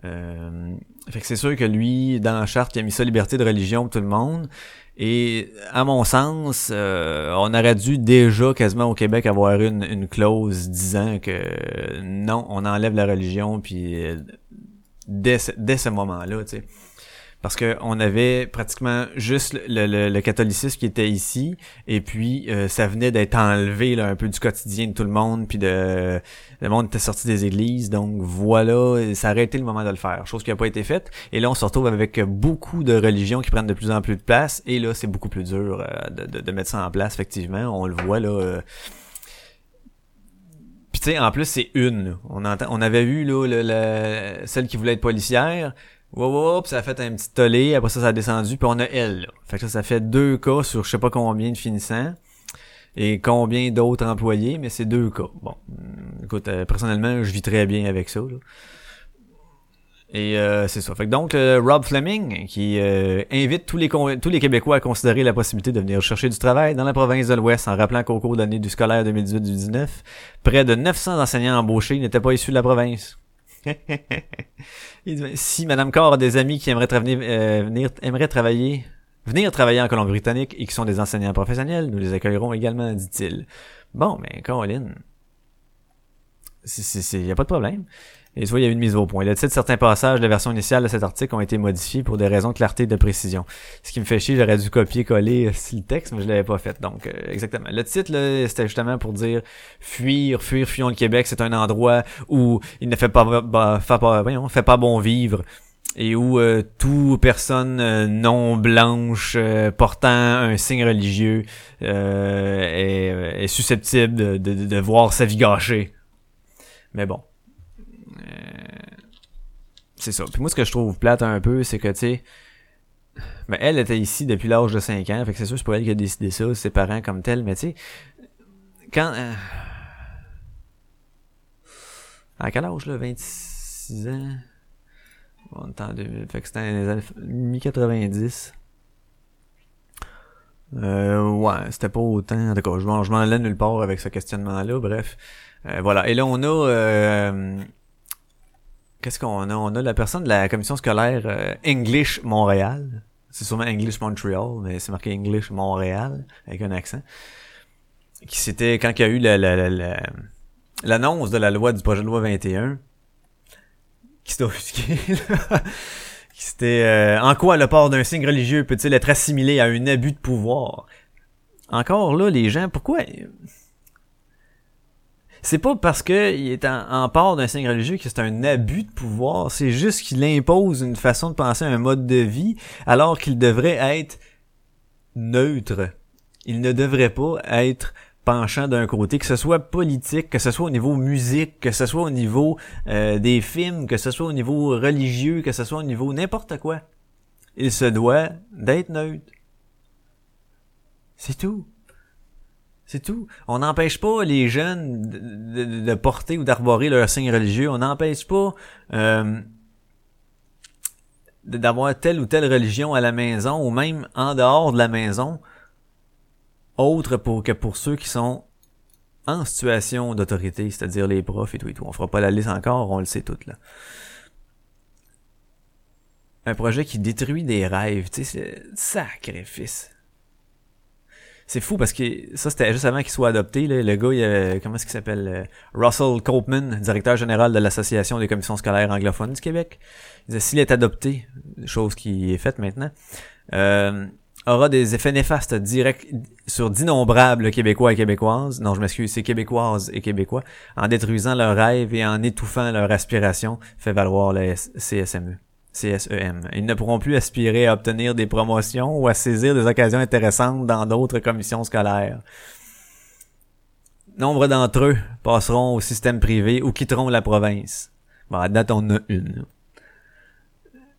Euh, fait que c'est sûr que lui, dans la charte, il a mis ça liberté de religion pour tout le monde. Et à mon sens, euh, on aurait dû déjà quasiment au Québec avoir une, une clause disant que non, on enlève la religion, puis dès ce, dès ce moment-là, tu sais. Parce que on avait pratiquement juste le, le, catholicisme qui était ici, et puis euh, ça venait d'être enlevé là, un peu du quotidien de tout le monde, puis de le monde était sorti des églises, donc voilà, ça aurait été le moment de le faire, chose qui n'a pas été faite. Et là, on se retrouve avec beaucoup de religions qui prennent de plus en plus de place, et là, c'est beaucoup plus dur euh, de, de, mettre ça en place, effectivement. On le voit là. Euh, tu en plus, c'est une. On, on avait vu là, le, celle qui voulait être policière. Wow, ça a fait un petit tollé. Après ça, ça a descendu. Puis on a elle. Là. Fait que ça, ça fait deux cas sur je sais pas combien de finissants. Et combien d'autres employés, mais c'est deux cas. Bon, écoute, euh, personnellement, je vis très bien avec ça. Là. Et euh, c'est ça. Fait que donc euh, Rob Fleming qui euh, invite tous les tous les Québécois à considérer la possibilité de venir chercher du travail dans la province de l'Ouest en rappelant qu'au cours de l'année du scolaire 2018-2019, près de 900 enseignants embauchés n'étaient pas issus de la province. si Madame Carr a des amis qui aimeraient venir aimeraient travailler venir travailler en Colombie-Britannique et qui sont des enseignants professionnels, nous les accueillerons également, dit-il. Bon, mais Caroline, il y a pas de problème. Et vois, il y a eu une mise au point. Le titre, certains passages de la version initiale de cet article ont été modifiés pour des raisons de clarté et de précision. Ce qui me fait chier, j'aurais dû copier-coller euh, le texte, mais je l'avais pas fait. Donc, euh, exactement. Le titre, c'était justement pour dire fuir, fuir, fuyons le Québec. C'est un endroit où il ne fait pas, bah, fait voyons, fait pas bon vivre et où euh, toute personne non blanche portant un signe religieux est, est, susceptible de, de, de voir sa vie gâchée. Mais bon. Euh, c'est ça. Puis moi, ce que je trouve plate un peu, c'est que, tu sais, ben, elle était ici depuis l'âge de 5 ans, fait que c'est sûr c'est pour elle qui a décidé ça, ses parents comme tel, mais tu sais, quand... Euh, à quel âge, là? 26 ans? On est en 2000, fait que c'était dans les années mi-90. Euh, ouais, c'était pas autant. En tout cas, je m'en allais nulle part avec ce questionnement-là, bref. Euh, voilà. Et là, on a... Euh, Qu'est-ce qu'on a? On a la personne de la commission scolaire euh, English Montréal. C'est sûrement English Montreal, mais c'est marqué English Montréal, avec un accent. Qui c'était quand il y a eu l'annonce de la loi du projet de loi 21, qui s'était offusqué, qui c'était euh, en quoi le port d'un signe religieux peut-il être assimilé à un abus de pouvoir? Encore là, les gens, pourquoi c'est pas parce qu'il est en, part d'un signe religieux que c'est un abus de pouvoir, c'est juste qu'il impose une façon de penser un mode de vie alors qu'il devrait être neutre. Il ne devrait pas être penchant d'un côté, que ce soit politique, que ce soit au niveau musique, que ce soit au niveau euh, des films, que ce soit au niveau religieux, que ce soit au niveau n'importe quoi. Il se doit d'être neutre. C'est tout. C'est tout. On n'empêche pas les jeunes de, porter ou d'arborer leur signe religieux. On n'empêche pas euh, d'avoir telle ou telle religion à la maison ou même en dehors de la maison, autre pour que pour ceux qui sont en situation d'autorité, c'est-à-dire les profs et tout et tout. On fera pas la liste encore, on le sait tout là. Un projet qui détruit des rêves, tu sais, sacrifice c'est fou parce que ça c'était juste avant qu'il soit adopté le gars il comment est-ce qu'il s'appelle euh, Russell Copeman directeur général de l'association des commissions scolaires anglophones du Québec. Il disait s'il est adopté chose qui est faite maintenant euh, aura des effets néfastes directs sur d'innombrables Québécois et Québécoises, non je m'excuse, c'est Québécoises et Québécois, en détruisant leurs rêves et en étouffant leur aspiration, fait valoir le CSME. CSEM. Ils ne pourront plus aspirer à obtenir des promotions ou à saisir des occasions intéressantes dans d'autres commissions scolaires. Nombre d'entre eux passeront au système privé ou quitteront la province. Bon, à date, on a une.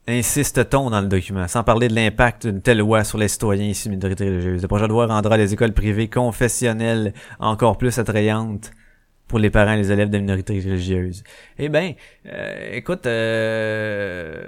Insiste-t-on dans le document, sans parler de l'impact d'une telle loi sur les citoyens issus de minorités religieuses? Le projet de loi rendra les écoles privées confessionnelles encore plus attrayantes pour les parents et les élèves de minorités religieuses. Eh ben, euh, écoute, euh,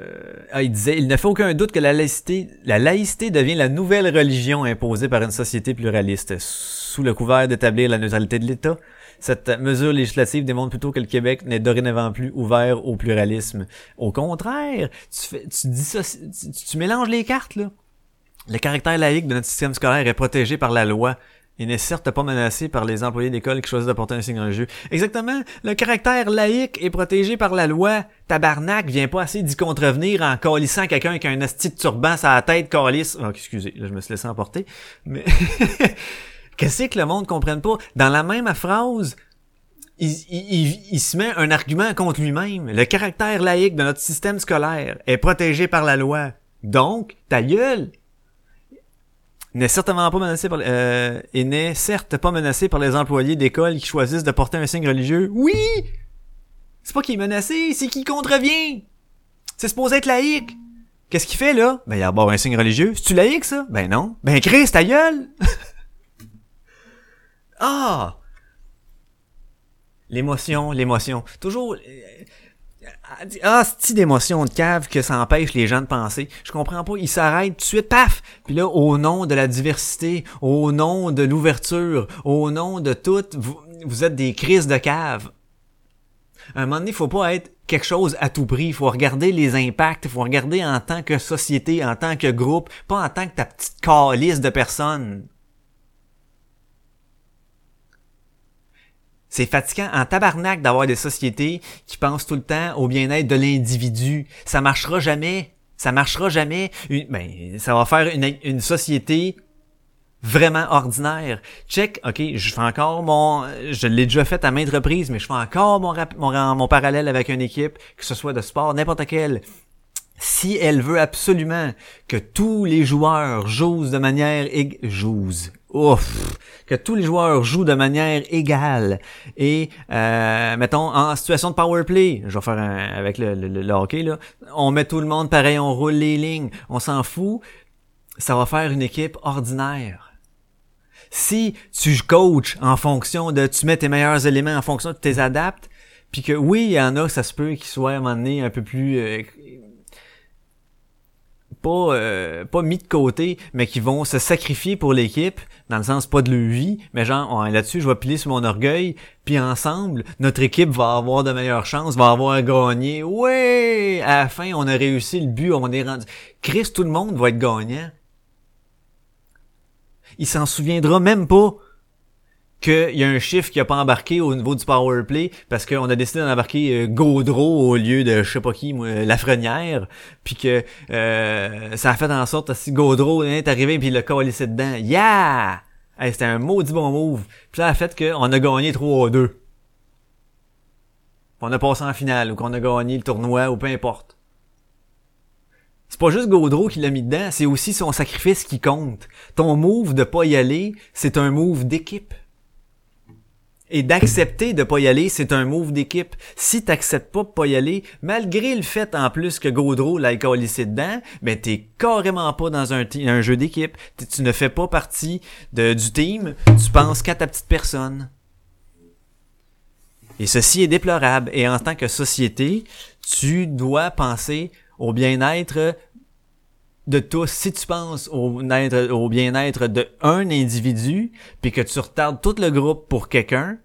ah, il disait, il ne fait aucun doute que la laïcité, la laïcité devient la nouvelle religion imposée par une société pluraliste, sous le couvert d'établir la neutralité de l'État. Cette mesure législative démontre plutôt que le Québec n'est dorénavant plus ouvert au pluralisme. Au contraire, tu fais, tu mélanges les cartes là. Le caractère laïque de notre système scolaire est protégé par la loi. Il n'est certes pas menacé par les employés d'école qui choisissent de porter un signe religieux. Exactement. Le caractère laïque est protégé par la loi. Tabarnak vient pas assez d'y contrevenir en colissant quelqu'un avec un asti de turban sur la tête, calisse. Oh, excusez, là, je me suis laissé emporter. Mais, qu'est-ce que le monde comprenne pas? Dans la même phrase, il, il, il, se met un argument contre lui-même. Le caractère laïque de notre système scolaire est protégé par la loi. Donc, ta gueule, n'est certainement pas menacé par euh, n'est certes pas menacé par les employés d'école qui choisissent de porter un signe religieux. Oui! C'est pas qu'il est menacé, c'est qu'il contrevient. C'est supposé être laïque. Qu'est-ce qu'il fait là? Ben il a un signe religieux. C'est-tu laïque ça? Ben non. Ben Christ, ta gueule! ah! L'émotion, l'émotion. Toujours ah, c'est d'émotion de cave que ça empêche les gens de penser. Je comprends pas. Ils s'arrêtent tout de suite, paf! Puis là, au nom de la diversité, au nom de l'ouverture, au nom de tout, vous, êtes des crises de cave. À un moment donné, faut pas être quelque chose à tout prix. Faut regarder les impacts. Faut regarder en tant que société, en tant que groupe, pas en tant que ta petite calice de personnes. C'est fatigant en tabarnak d'avoir des sociétés qui pensent tout le temps au bien-être de l'individu. Ça marchera jamais. Ça marchera jamais. ben, ça va faire une, société vraiment ordinaire. Check, ok, je fais encore mon, je l'ai déjà fait à maintes reprises, mais je fais encore mon parallèle avec une équipe, que ce soit de sport, n'importe quelle. Si elle veut absolument que tous les joueurs jouent de manière jouent, ouf, que tous les joueurs jouent de manière égale et euh, mettons en situation de power play, je vais faire avec le, le, hockey là, on met tout le monde pareil, on roule les lignes, on s'en fout, ça va faire une équipe ordinaire. Si tu coaches en fonction de, tu mets tes meilleurs éléments en fonction de tes adaptes, puis que oui, il y en a, ça se peut qu'ils soient à un moment donné un peu plus euh, pas euh, mis de côté, mais qui vont se sacrifier pour l'équipe, dans le sens pas de leur vie, mais genre là-dessus je vais piler sur mon orgueil, puis ensemble notre équipe va avoir de meilleures chances, va avoir gagné. Ouais, à la fin on a réussi le but, on est rendu. Chris, tout le monde va être gagnant. Il s'en souviendra même pas qu'il y a un chiffre qui a pas embarqué au niveau du power play parce qu'on a décidé d'en embarquer euh, Gaudreau au lieu de je sais pas qui moi, Lafrenière puis que euh, ça a fait en sorte que si Gaudreau est arrivé puis il a laissé dedans yeah c'était un maudit bon move puis ça a fait qu'on a gagné 3 à 2 on a passé en finale ou qu'on a gagné le tournoi ou peu importe c'est pas juste Gaudreau qui l'a mis dedans, c'est aussi son sacrifice qui compte. Ton move de pas y aller, c'est un move d'équipe. Et d'accepter de pas y aller, c'est un move d'équipe. Si t'acceptes pas de pas y aller, malgré le fait en plus que Gaudreau l'a lycée dedans, ben t'es carrément pas dans un, jeu d'équipe. Tu ne fais pas partie de, du team. Tu penses qu'à ta petite personne. Et ceci est déplorable. Et en tant que société, tu dois penser au bien-être de tous, si tu penses au, au bien-être de un individu, puis que tu retardes tout le groupe pour quelqu'un,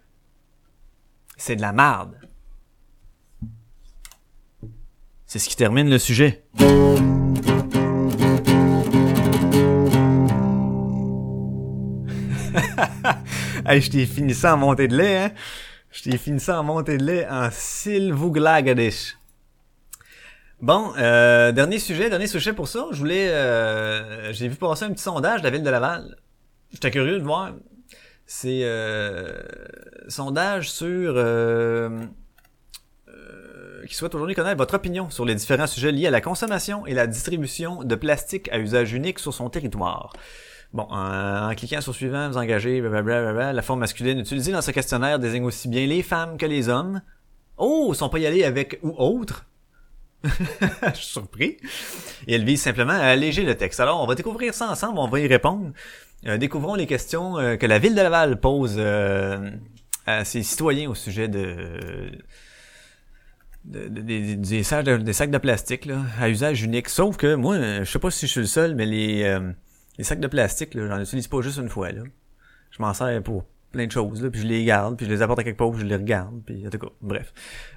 c'est de la merde. C'est ce qui termine le sujet. hey, je t'ai fini ça en montée de lait, hein? Je t'ai fini ça en montée de lait en Silvouglagadish. Bon, euh, dernier sujet, dernier sujet pour ça. Je voulais, euh, j'ai vu passer un petit sondage de la ville de Laval. J'étais curieux de voir. C'est euh, sondage sur euh, euh, qui souhaite aujourd'hui connaître votre opinion sur les différents sujets liés à la consommation et la distribution de plastique à usage unique sur son territoire. Bon, en, cliquant sur suivant, vous engagez, blablabla, la forme masculine utilisée dans ce questionnaire désigne aussi bien les femmes que les hommes. Oh, sont pas y allés avec ou autre. Je suis surpris. Et elle vise simplement à alléger le texte. Alors, on va découvrir ça ensemble, on va y répondre. Euh, découvrons les questions euh, que la ville de Laval pose euh, à ses citoyens au sujet de, des, sacs de, plastique là, à usage unique. Sauf que moi, je sais pas si je suis le seul, mais les les sacs de plastique, là, j'en utilise pas juste une fois, là. Je m'en sers pour plein de choses, là, puis je les garde, puis je les apporte à quelque part, puis je les regarde, puis en tout cas, bref.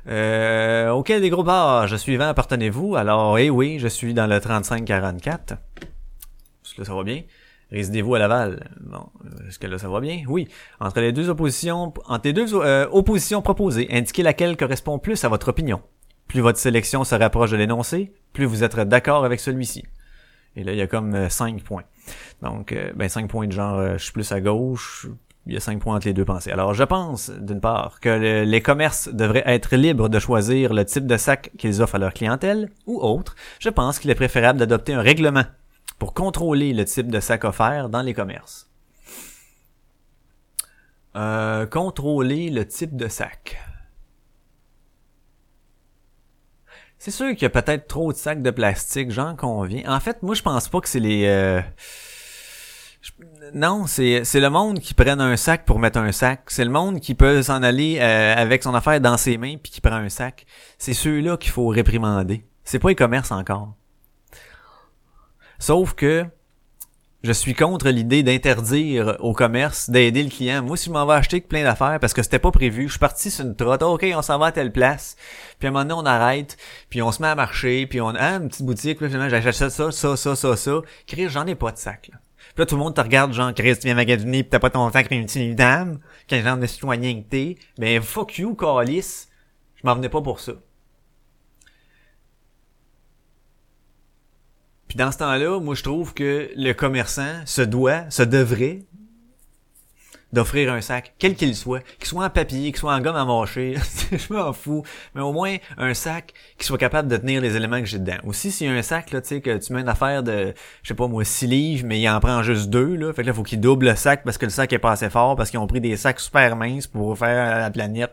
Euh, auquel des gros je suivant appartenez-vous? Alors, eh oui, je suis dans le 3544. Est-ce que ça va bien? Résidez-vous à Laval? Bon, est-ce que là ça va bien? Oui. Entre les deux oppositions, entre les deux euh, oppositions proposées, indiquez laquelle correspond plus à votre opinion. Plus votre sélection se rapproche de l'énoncé, plus vous êtes d'accord avec celui-ci. Et là, il y a comme 5 euh, points. Donc, euh, ben 5 points de genre, euh, je suis plus à gauche, il y a 5 points entre les deux pensées. Alors, je pense, d'une part, que les commerces devraient être libres de choisir le type de sac qu'ils offrent à leur clientèle, ou autre. Je pense qu'il est préférable d'adopter un règlement pour contrôler le type de sac offert dans les commerces. Euh, contrôler le type de sac. C'est sûr qu'il y a peut-être trop de sacs de plastique, j'en conviens. En fait, moi je pense pas que c'est les euh, Non, c'est c'est le monde qui prenne un sac pour mettre un sac. C'est le monde qui peut s'en aller euh, avec son affaire dans ses mains puis qui prend un sac. C'est ceux-là qu'il faut réprimander. C'est pas les commerces encore. Sauf que je suis contre l'idée d'interdire au commerce d'aider le client. Moi, si je m'en vais acheter plein d'affaires parce que c'était pas prévu, je suis parti sur une trotte, ok, on s'en va à telle place, puis à un moment donné, on arrête, puis on se met à marcher, puis on a ah, une petite boutique, là, finalement, j'achète ça, ça, ça, ça, ça. Chris, j'en ai pas de sac, là. Puis là, tout le monde te regarde, genre, Chris, tu viens magasiner pis t'as pas ton sac pis une dame, quel genre de citoyen que t'es. Ben, fuck you, calice. Je m'en venais pas pour ça. Puis dans ce temps-là, moi je trouve que le commerçant se doit, se devrait d'offrir un sac, quel qu'il soit, qu'il soit en papier, qu'il soit en gomme à mâcher, je m'en fous, mais au moins un sac qui soit capable de tenir les éléments que j'ai dedans. Aussi, s'il y a un sac, là, tu sais, que tu mets une affaire de, je sais pas moi, 6 livres, mais il en prend juste deux, là, fait que là, faut qu'il double le sac parce que le sac est pas assez fort, parce qu'ils ont pris des sacs super minces pour faire la planète,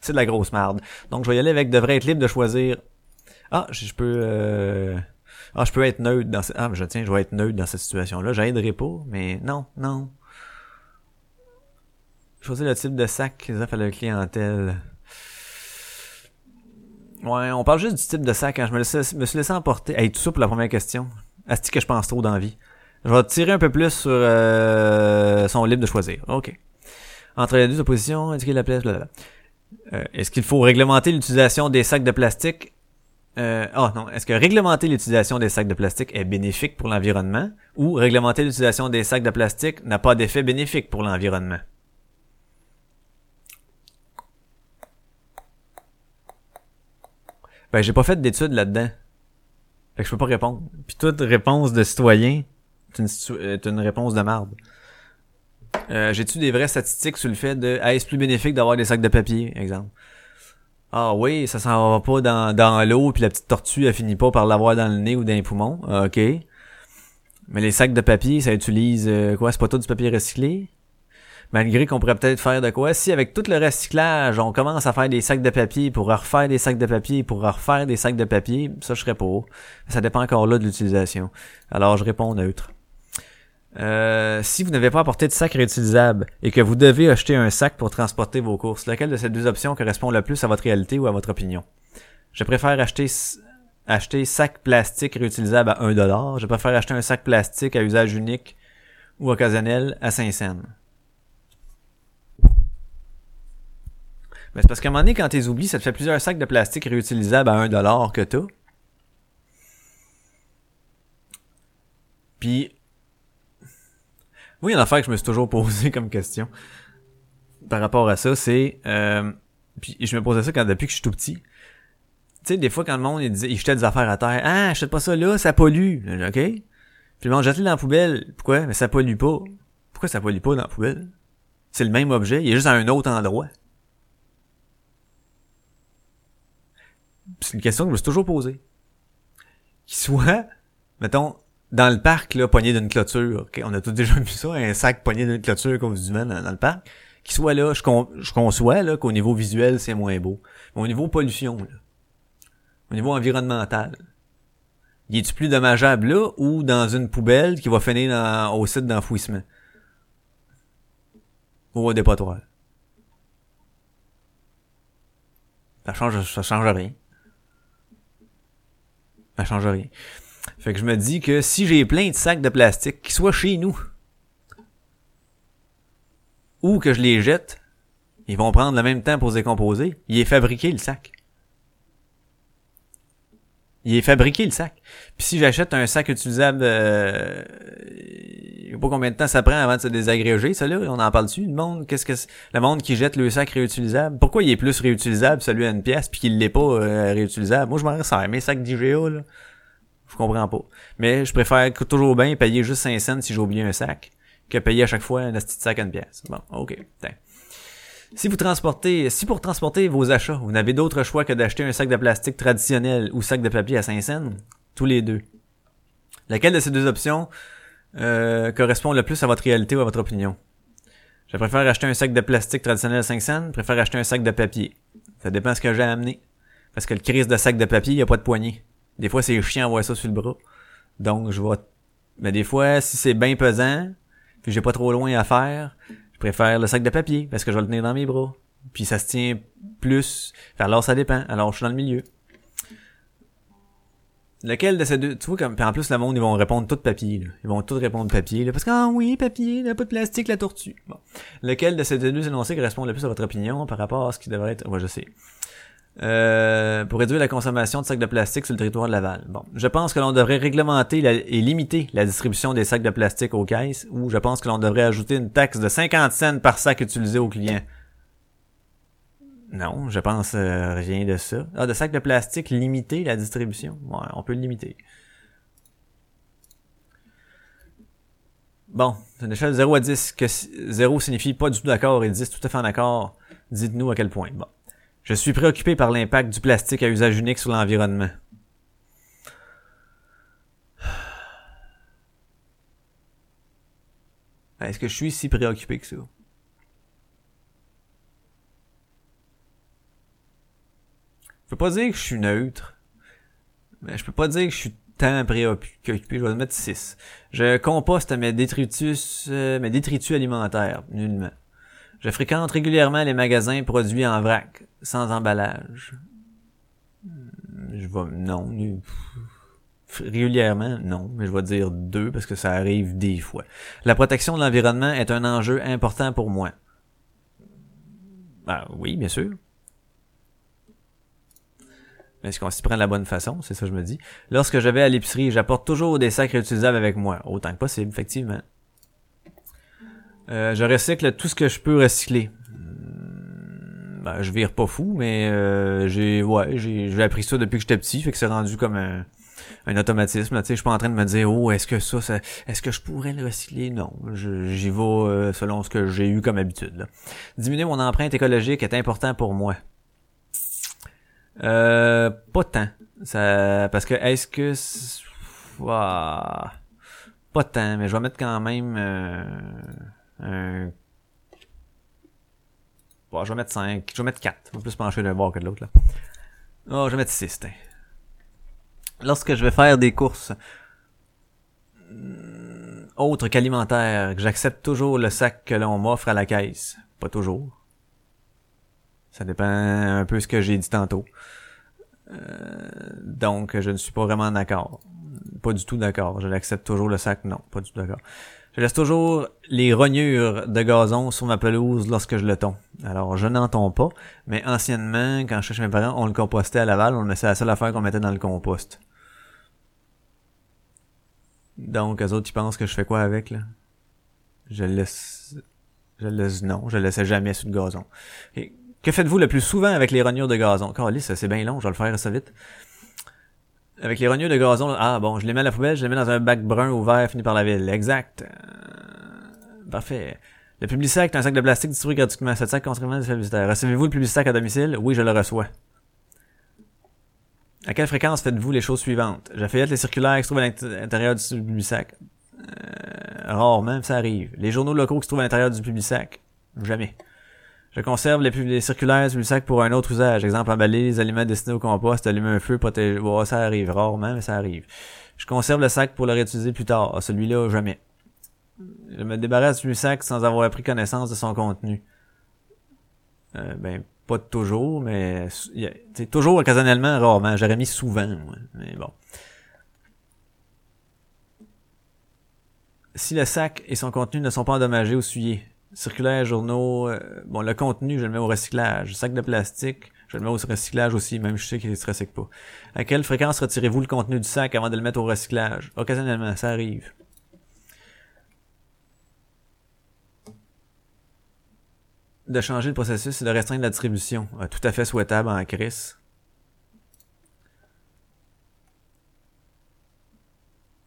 c'est de la grosse merde. Donc, je vais y aller avec devrait être libre de choisir, ah, je peux... Euh ah, je peux être neutre dans cette... Ah, je tiens, je vais être neutre dans cette situation-là. J'aiderai pas, mais non, non. Choisir le type de sac qu'ils offrent à la clientèle. Ouais, on parle juste du type de sac. Hein. Je me, me suis laissé emporter. Hey, tout ça pour la première question. Est-ce que je pense trop d'envie? Je vais tirer un peu plus sur euh, son libre de choisir. OK. Entre les deux oppositions, indiquer la place. Euh, Est-ce qu'il faut réglementer l'utilisation des sacs de plastique euh, oh non, est-ce que réglementer l'utilisation des sacs de plastique est bénéfique pour l'environnement ou réglementer l'utilisation des sacs de plastique n'a pas d'effet bénéfique pour l'environnement? Ben, j'ai pas fait d'études là-dedans. Fait que je peux pas répondre. Puis toute réponse de citoyen est une, est une réponse de marde. Euh, J'ai-tu des vraies statistiques sur le fait de est-ce plus bénéfique d'avoir des sacs de papier, exemple? Ah oui, ça s'en va pas dans, dans l'eau, puis la petite tortue, elle finit pas par l'avoir dans le nez ou dans les poumons. Ah, OK. Mais les sacs de papier, ça utilise euh, quoi? C'est pas tout du papier recyclé? Malgré qu'on pourrait peut-être faire de quoi? Si avec tout le recyclage, on commence à faire des sacs de papier pour refaire des sacs de papier pour refaire des sacs de papier, ça je serais pour. Ça dépend encore là de l'utilisation. Alors je réponds neutre. Euh, si vous n'avez pas apporté de sac réutilisable et que vous devez acheter un sac pour transporter vos courses, laquelle de ces deux options correspond le plus à votre réalité ou à votre opinion? Je préfère acheter acheter sac plastique réutilisable à 1$. Je préfère acheter un sac plastique à usage unique ou occasionnel à 5 cents. Mais c'est parce qu'à un moment donné, quand tu oublies, ça te fait plusieurs sacs de plastique réutilisables à 1$ que t'as. Puis oui, une affaire que je me suis toujours posé comme question par rapport à ça, c'est... Euh, puis je me posais ça quand depuis que je suis tout petit. sais, des fois, quand le monde, il, disait, il jetait des affaires à terre, « Ah, achète pas ça là, ça pollue. » OK? Puis le monde jette dans la poubelle. Pourquoi? Mais ça pollue pas. Pourquoi ça pollue pas dans la poubelle? C'est le même objet, il est juste à un autre endroit. C'est une question que je me suis toujours posée. Qu'il soit, mettons, dans le parc, là, pogné d'une clôture. ok On a tous déjà vu ça, un sac pogné d'une clôture comme vous dans, dans le parc. Qu'il soit là, je, conçois là, qu'au niveau visuel, c'est moins beau. Mais au niveau pollution, là, au niveau environnemental, il est-tu plus dommageable là ou dans une poubelle qui va finir au site d'enfouissement? Ou au dépotoir? Ça change, ça change rien. Ça change rien. Fait que je me dis que si j'ai plein de sacs de plastique qui soient chez nous, ou que je les jette, ils vont prendre le même temps pour se décomposer. Il est fabriqué le sac. Il est fabriqué le sac. Puis si j'achète un sac utilisable, euh, je sais pas combien de temps ça prend avant de se désagréger, ça là, on en parle dessus. Le monde, qu'est-ce que le monde qui jette le sac réutilisable, pourquoi il est plus réutilisable celui à une pièce puis qu'il l'est pas euh, réutilisable? Moi je m'en ressens mes sacs d'IGA là. Je comprends pas. Mais je préfère toujours bien payer juste 5 cents si j'ai oublié un sac que payer à chaque fois un petit sac à une pièce. Bon, ok. Si vous transportez, si pour transporter vos achats, vous n'avez d'autre choix que d'acheter un sac de plastique traditionnel ou sac de papier à 5 cents, tous les deux. Laquelle de ces deux options euh, correspond le plus à votre réalité ou à votre opinion? Je préfère acheter un sac de plastique traditionnel à 5 cents, préfère acheter un sac de papier. Ça dépend ce que j'ai amené. Parce que le crise de sac de papier, il n'y a pas de poignée. Des fois, c'est chiant voir ça sur le bras. Donc, je vais... Mais des fois, si c'est bien pesant, puis j'ai pas trop loin à faire, je préfère le sac de papier parce que je vais le tenir dans mes bras. Puis ça se tient plus. Alors ça dépend. Alors je suis dans le milieu. Lequel de ces deux, tu vois comme, en plus le monde ils vont répondre tout papier, là. ils vont tous répondre papier, là, parce que ah oui papier, n'a pas de plastique la tortue. Bon. Lequel de ces deux énoncés correspond le plus à votre opinion par rapport à ce qui devrait être, moi je sais. Euh, pour réduire la consommation de sacs de plastique sur le territoire de Laval. Bon, je pense que l'on devrait réglementer et limiter la distribution des sacs de plastique aux caisses, ou je pense que l'on devrait ajouter une taxe de 50 cents par sac utilisé aux clients. Non, je pense euh, rien de ça. Ah, de sacs de plastique, limiter la distribution? Ouais, on peut le limiter. Bon, c'est une échelle de 0 à 10, que 0 signifie pas du tout d'accord et 10 tout à fait en accord. Dites-nous à quel point. Bon. Je suis préoccupé par l'impact du plastique à usage unique sur l'environnement. Est-ce que je suis si préoccupé que ça? Je peux pas dire que je suis neutre, mais je peux pas dire que je suis tant préoccupé. Je vais mettre 6. Je composte mes détritus, euh, mes détritus alimentaires, nullement. Je fréquente régulièrement les magasins produits en vrac, sans emballage. Je vais, non, régulièrement, non, mais je vais dire deux parce que ça arrive des fois. La protection de l'environnement est un enjeu important pour moi. Ah oui, bien sûr. Est-ce qu'on s'y prend de la bonne façon? C'est ça que je me dis. Lorsque je vais à l'épicerie, j'apporte toujours des sacs réutilisables avec moi, autant que possible, effectivement. Euh, je recycle tout ce que je peux recycler. Hmm, ben, je vire pas fou, mais euh, j'ai ouais, j'ai appris ça depuis que j'étais petit, fait que c'est rendu comme un, un automatisme. Tu sais, je suis pas en train de me dire oh est-ce que ça, ça est-ce que je pourrais le recycler? Non, j'y vais euh, selon ce que j'ai eu comme habitude. Là. Diminuer mon empreinte écologique est important pour moi. Euh, pas tant. Ça, parce que est-ce que pas tant, mais je vais mettre quand même. Je vais mettre 5. Je vais mettre 4. Je vais plus pencher d'un bord que de l'autre. Oh, je vais mettre 6. Lorsque je vais faire des courses hmm, autres qu'alimentaires, j'accepte toujours le sac que l'on m'offre à la caisse. Pas toujours. Ça dépend un peu ce que j'ai dit tantôt. Euh, donc, je ne suis pas vraiment d'accord. Pas du tout d'accord. Je l'accepte toujours le sac. Non, pas du tout d'accord. Je laisse toujours les rognures de gazon sur ma pelouse lorsque je le tombe. Alors, je n'en tombe pas, mais anciennement, quand je cherchais mes parents, on le compostait à Laval, on c'est la seule affaire qu'on mettait dans le compost. Donc, eux autres, ils pensent que je fais quoi avec, là? Je le laisse... Je le laisse... Non, je le laissais jamais sur le gazon. Et Que faites-vous le plus souvent avec les rognures de gazon? ça c'est bien long, je vais le faire assez vite. Avec les rognures de gazon, ah bon, je les mets à la poubelle, je les mets dans un bac brun ou vert fini par la ville. Exact. Euh, parfait. Le Publisac est un sac de plastique distribué gratuitement. Cet sac constamment des publicitaires. Recevez-vous le Publisac à domicile? Oui, je le reçois. À quelle fréquence faites-vous les choses suivantes? J'affaire les circulaires qui se trouvent à l'intérieur du Publisac. Euh, rarement, ça arrive. Les journaux locaux qui se trouvent à l'intérieur du Publisac. Jamais. Je conserve les, circulaires du sac pour un autre usage. Exemple, emballer les aliments destinés au compost, allumer un feu, protéger. Bon, ça arrive rarement, mais ça arrive. Je conserve le sac pour le réutiliser plus tard. Ah, celui-là, jamais. Je me débarrasse du sac sans avoir pris connaissance de son contenu. Euh, ben, pas toujours, mais c'est toujours occasionnellement, rarement. J'aurais mis souvent, mais bon. Si le sac et son contenu ne sont pas endommagés ou souillés, circulaire, journaux, euh, bon, le contenu, je le mets au recyclage. sac de plastique, je le mets au recyclage aussi, même je sais qu'il se recycle pas. À quelle fréquence retirez-vous le contenu du sac avant de le mettre au recyclage? Occasionnellement, ça arrive. De changer le processus et de restreindre la distribution. Euh, tout à fait souhaitable en crise.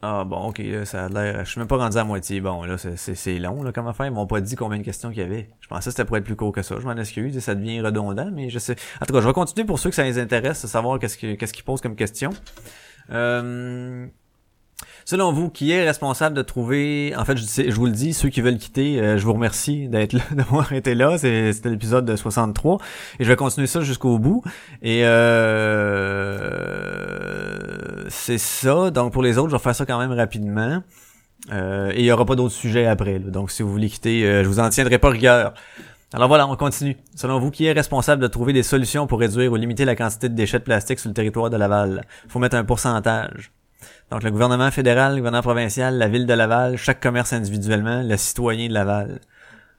Ah bon, ok, là, ça a l'air. Je suis même pas rendu à moitié. Bon, là, c'est long, là, comment faire? Ils m'ont pas dit combien de questions qu'il y avait. Je pensais que c'était pour être plus court que ça. Je m'en excuse, ça devient redondant, mais je sais. En tout cas, je vais continuer pour ceux que ça les intéresse, de savoir qu'est-ce qu'ils posent comme question. Euh... Selon vous, qui est responsable de trouver, en fait, je, vous le dis, ceux qui veulent quitter, euh, je vous remercie d'être là, d'avoir été là. C'était l'épisode de 63 et je vais continuer ça jusqu'au bout. Et euh, c'est ça. Donc pour les autres, je vais faire ça quand même rapidement. Euh, et il y aura pas d'autres sujets après. Donc si vous voulez quitter, je vous en tiendrai pas rigueur. Alors voilà, on continue. Selon vous, qui est responsable de trouver des solutions pour réduire ou limiter la quantité de déchets de plastique sur le territoire de Laval? Faut mettre un pourcentage. Donc le gouvernement fédéral, le gouvernement provincial, la ville de Laval, chaque commerce individuellement, le citoyen de Laval.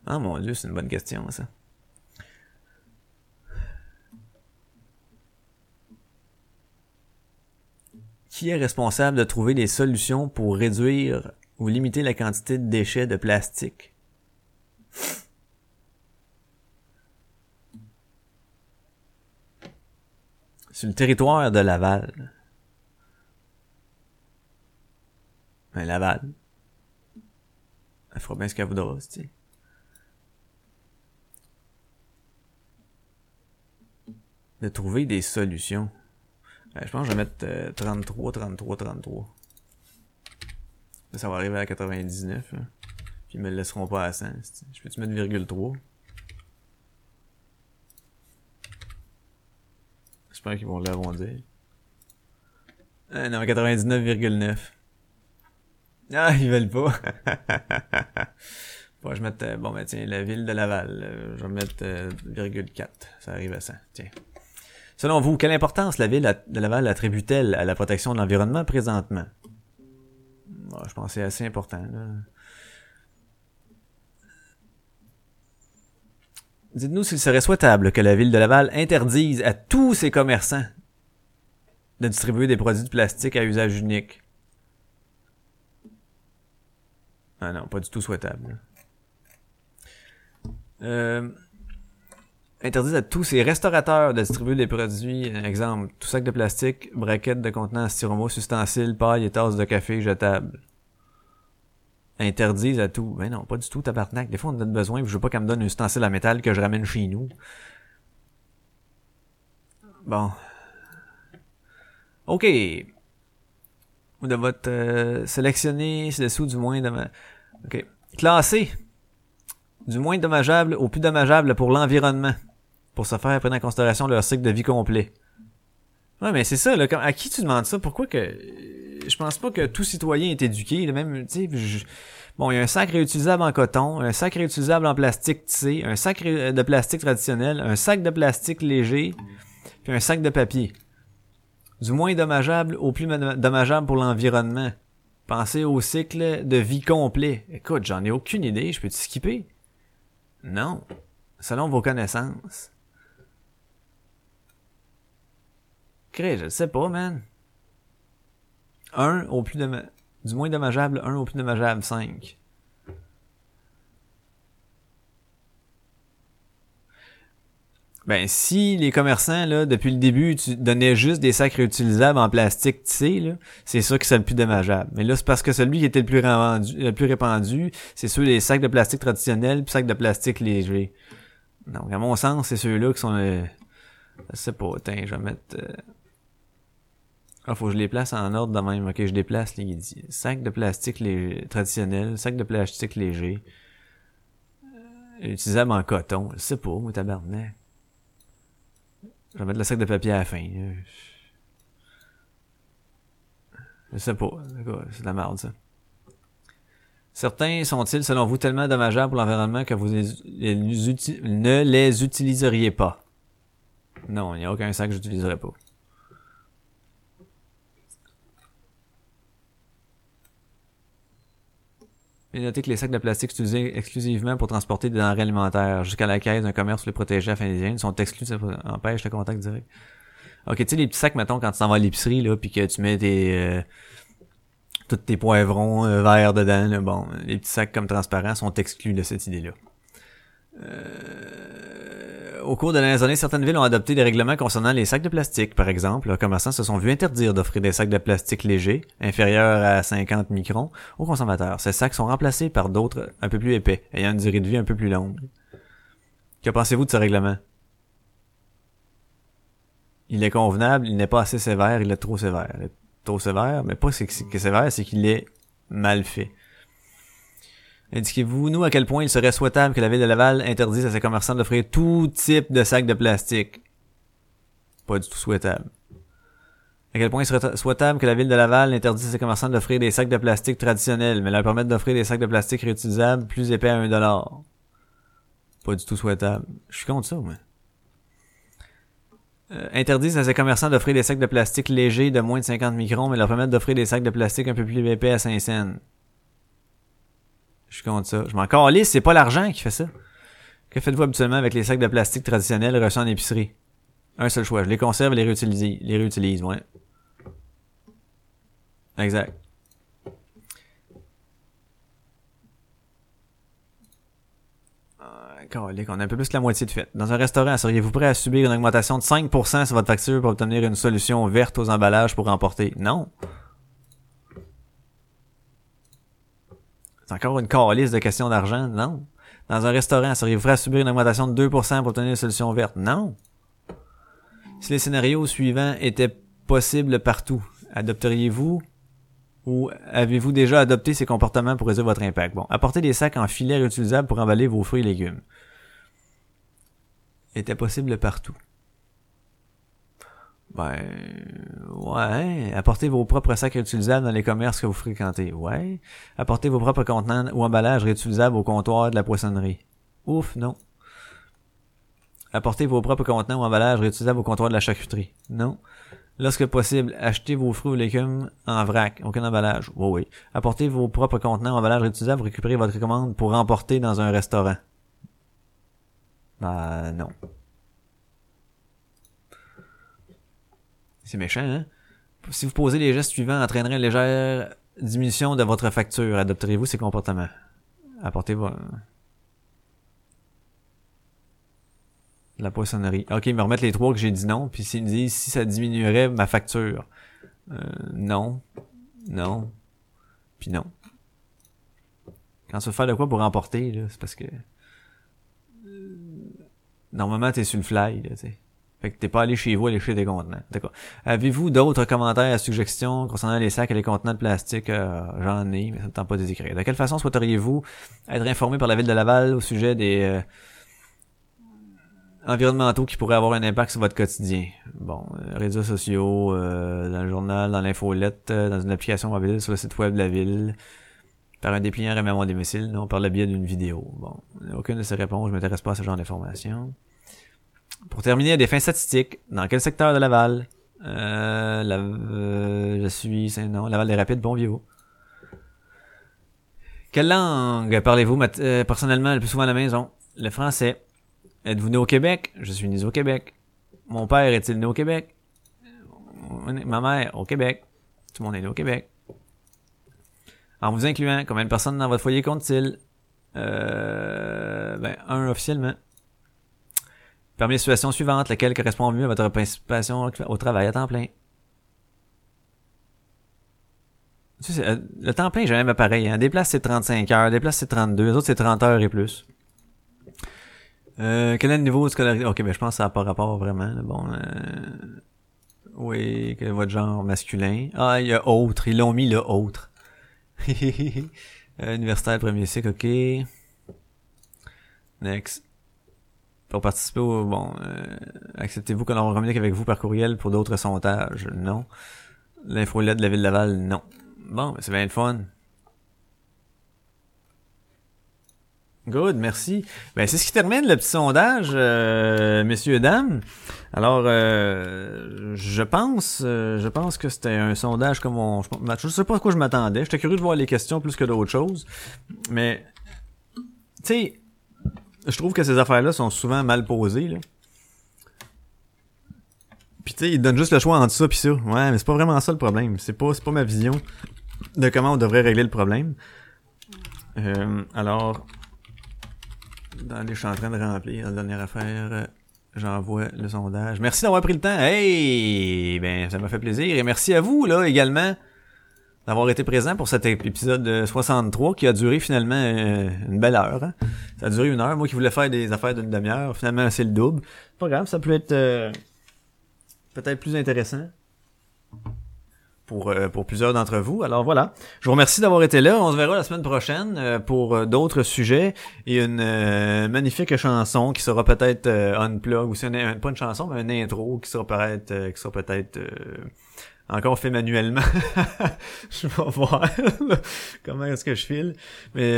Ah mon dieu, c'est une bonne question ça. Qui est responsable de trouver des solutions pour réduire ou limiter la quantité de déchets de plastique? Sur le territoire de Laval. Un Laval. Elle fera bien ce qu'elle voudra, De trouver des solutions. Euh, je pense que je vais mettre 33, 33, 33. ça va arriver à 99. Puis ils me le laisseront pas à 100. Je peux-tu mettre virgule 3? J'espère qu'ils vont l'arrondir. Euh, non, 99,9. Ah, ils veulent pas. bon, je mettre, euh, bon, ben tiens, la ville de Laval. Euh, je vais mettre euh, virgule 4. Ça arrive à ça. Tiens. Selon vous, quelle importance la ville de Laval attribue-t-elle à la protection de l'environnement présentement? je pense que c'est assez important. Dites-nous s'il serait souhaitable que la ville de Laval interdise à tous ses commerçants de distribuer des produits de plastique à usage unique. Ah non, pas du tout souhaitable. Euh, interdit à tous ces restaurateurs de distribuer des produits, exemple, tout sac de plastique, braquettes de contenants styromousse, ustensiles, paille et tasses de café jetables. Interdisent à tout. Ben non, pas du tout, tabarnak. Des fois, on a besoin, je veux pas qu'elle me donne un ustensile à métal que je ramène chez nous. Bon. OK de votre euh, sélectionner ci-dessous du moins de OK. Classer du moins dommageable au plus dommageable pour l'environnement pour se faire prendre en considération leur cycle de vie complet. Ouais, mais c'est ça, là, à qui tu demandes ça? Pourquoi que... Je pense pas que tout citoyen est éduqué, même, tu sais, bon, il y a un sac réutilisable en coton, un sac réutilisable en plastique tissé, un sac de plastique traditionnel, un sac de plastique léger, puis un sac de papier du moins dommageable au plus dommageable pour l'environnement. Pensez au cycle de vie complet. Écoute, j'en ai aucune idée, je peux te skipper? Non. Selon vos connaissances. Crée, je sais pas, man. Un au plus du moins dommageable, un au plus dommageable, 5. Ben, si les commerçants, là, depuis le début, tu donnais juste des sacs réutilisables en plastique tissé, là, c'est sûr que c'est le plus dommageable. Mais là, c'est parce que celui qui était le plus répandu, le plus répandu, c'est ceux les sacs de plastique traditionnels puis sacs de plastique légers. Donc, à mon sens, c'est ceux-là qui sont le... Je sais pas, tiens, je vais mettre... Euh... Ah, faut que je les place en ordre de même. Ok, je déplace les sacs de plastique léger, traditionnels, sacs de plastique léger, euh, utilisables en coton. Je sais pas, moi, tabarnak. Je vais mettre le sac de papier à la fin. Je sais pas. C'est de la merde, ça. Certains sont-ils, selon vous, tellement dommageables pour l'environnement que vous ne les utiliseriez pas? Non, il n'y a aucun sac que j'utiliserai pas. Et notez que les sacs de plastique utilisés exclusivement pour transporter des denrées alimentaires jusqu'à la caisse d'un commerce ou les protéger afin des sont exclus, ça empêche le contact direct. Ok, tu sais, les petits sacs, mettons, quand tu t'en vas à l'épicerie, là, puis que tu mets des... Euh, tous tes poivrons euh, verts dedans, là, bon, les petits sacs comme transparents sont exclus de cette idée-là. Euh au cours de dernières années, certaines villes ont adopté des règlements concernant les sacs de plastique. Par exemple, les commerçants se sont vus interdire d'offrir des sacs de plastique légers, inférieurs à 50 microns, aux consommateurs. Ces sacs sont remplacés par d'autres un peu plus épais, ayant une durée de vie un peu plus longue. Que pensez-vous de ce règlement? Il est convenable, il n'est pas assez sévère, il est trop sévère. Il est trop sévère, mais pas que c'est sévère, c'est qu'il est mal fait. Indiquez-vous, nous, à quel point il serait souhaitable que la ville de Laval interdise à ses commerçants d'offrir tout type de sacs de plastique. Pas du tout souhaitable. À quel point il serait souhaitable que la ville de Laval interdise à ses commerçants d'offrir des sacs de plastique traditionnels, mais leur permettre d'offrir des sacs de plastique réutilisables plus épais à un dollar? Pas du tout souhaitable. Je suis contre ça, moi. Euh, interdisent à ses commerçants d'offrir des sacs de plastique légers de moins de 50 microns, mais leur permettre d'offrir des sacs de plastique un peu plus épais à 5 cents. Je suis contre ça. Je m'en calisse, c'est pas l'argent qui fait ça. Que faites-vous habituellement avec les sacs de plastique traditionnels reçus en épicerie? Un seul choix. Je les conserve et les réutilise. Les réutilise, ouais. Exact. on a un peu plus que la moitié de fait. Dans un restaurant, seriez-vous prêt à subir une augmentation de 5% sur votre facture pour obtenir une solution verte aux emballages pour remporter? Non. C'est encore une calice de questions d'argent? Non? Dans un restaurant, seriez-vous prêt à subir une augmentation de 2% pour obtenir une solution verte? Non. Si les scénarios suivants étaient possibles partout, adopteriez-vous ou avez-vous déjà adopté ces comportements pour réduire votre impact? Bon, apporter des sacs en filet réutilisables pour emballer vos fruits et légumes. Était possible partout. Ben, ouais. Apportez vos propres sacs réutilisables dans les commerces que vous fréquentez. Ouais. Apportez vos propres contenants ou emballages réutilisables au comptoir de la poissonnerie. Ouf, non. Apportez vos propres contenants ou emballages réutilisables au comptoir de la charcuterie. Non. Lorsque possible, achetez vos fruits ou légumes en vrac, aucun emballage. Oui, oui. Apportez vos propres contenants ou emballages réutilisables, récupérez votre commande pour emporter dans un restaurant. Ben, non. C'est méchant, hein? Si vous posez les gestes suivants, entraînerait une légère diminution de votre facture. Adopterez-vous ces comportements? Apportez vous La poissonnerie. Ok, me remettre les trois que j'ai dit non, puis s'ils me disent si ça diminuerait ma facture. Euh, non. Non. Puis non. Quand tu veux faire de quoi pour remporter, là, c'est parce que... Euh, normalement, t'es sur le fly, là, tu sais. Fait que t'es pas allé chez vous aller chez des contenants. D'accord. Avez-vous d'autres commentaires, suggestions concernant les sacs et les contenants de plastique? Euh, j'en ai, mais ça ne tente pas de écrire. De quelle façon souhaiteriez-vous être informé par la ville de Laval au sujet des euh, environnementaux qui pourraient avoir un impact sur votre quotidien? Bon, euh, réseaux sociaux, dans le journal, dans l'infolette, dans une application mobile, sur le site web de la ville, par un dépliant à mon domicile, non, par le biais d'une vidéo. Bon, aucune de ces réponses, je m'intéresse pas à ce genre d'informations. Pour terminer, des fins statistiques. Dans quel secteur de Laval? Euh, la, euh, je suis, non, Laval des Rapides, bon vieux. Quelle langue parlez-vous euh, personnellement le plus souvent à la maison? Le français. Êtes-vous né au Québec? Je suis né au Québec. Mon père est-il né au Québec? Ma mère, au Québec. Tout le monde est né au Québec. En vous incluant, combien de personnes dans votre foyer compte-t-il? Euh, ben, un officiellement. Parmi les situations suivantes, laquelle correspond mieux à votre participation au travail à temps plein? Tu sais, euh, le temps plein, même pareil. Hein. Des places, c'est 35 heures. Des places, c'est 32. Les autres, c'est 30 heures et plus. Euh, quel est le niveau de scolarité? Ok, ben je pense que ça n'a pas rapport vraiment. Bon, euh... Oui, quel est votre genre masculin? Ah, il y a autre. Ils l'ont mis le autre. Euh, universitaire premier cycle, ok. Next. Pour participer au... Bon, euh, acceptez-vous que l'on communique avec vous par courriel pour d'autres sondages? Non. L'infolette de la ville de Laval? Non. Bon, c'est bien le fun. Good, merci. Ben, c'est ce qui termine le petit sondage, euh, messieurs et dames. Alors, euh, je pense, euh, je pense que c'était un sondage comme on, je, sais pas à quoi je m'attendais. J'étais curieux de voir les questions plus que d'autres choses, mais tu sais, je trouve que ces affaires-là sont souvent mal posées. Là. Puis tu sais, ils donnent juste le choix entre ça puis ça. Ouais, mais c'est pas vraiment ça le problème. C'est pas, pas ma vision de comment on devrait régler le problème. Euh, alors, je suis en train de remplir la dernière affaire. J'envoie le sondage. Merci d'avoir pris le temps. Hey! Ben, ça m'a fait plaisir. Et merci à vous, là, également, d'avoir été présent pour cet épisode 63 qui a duré finalement euh, une belle heure. Hein. Ça a duré une heure. Moi qui voulais faire des affaires d'une demi-heure, finalement, c'est le double. Pas grave, ça peut être euh, peut-être plus intéressant pour, euh, pour plusieurs d'entre vous. Alors voilà, je vous remercie d'avoir été là. On se verra la semaine prochaine euh, pour euh, d'autres sujets et une magnifique chanson qui sera peut-être unplug ou c'est pas une chanson mais une intro qui sera peut-être qui sera peut-être encore fait manuellement. je vais voir comment est-ce que je file. Mais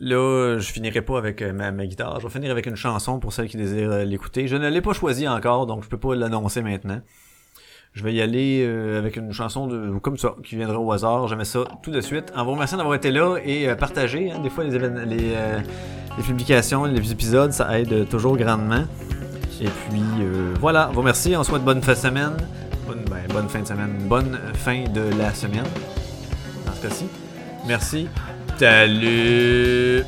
là, je finirai pas avec ma, ma, guitare. Je vais finir avec une chanson pour celles qui désirent l'écouter. Je ne l'ai pas choisie encore, donc je peux pas l'annoncer maintenant. Je vais y aller euh, avec une chanson de comme ça, qui viendra au hasard. J'aimais ça tout de suite. En vous remerciant d'avoir été là et euh, partagé. Hein, des fois, les, les, euh, les, publications, les épisodes, ça aide toujours grandement. Et puis, voilà. Vous remercie. On souhaite bonne fin de semaine. Bonne, fin de semaine. Bonne fin de la semaine. Dans ce cas-ci. Merci. Salut!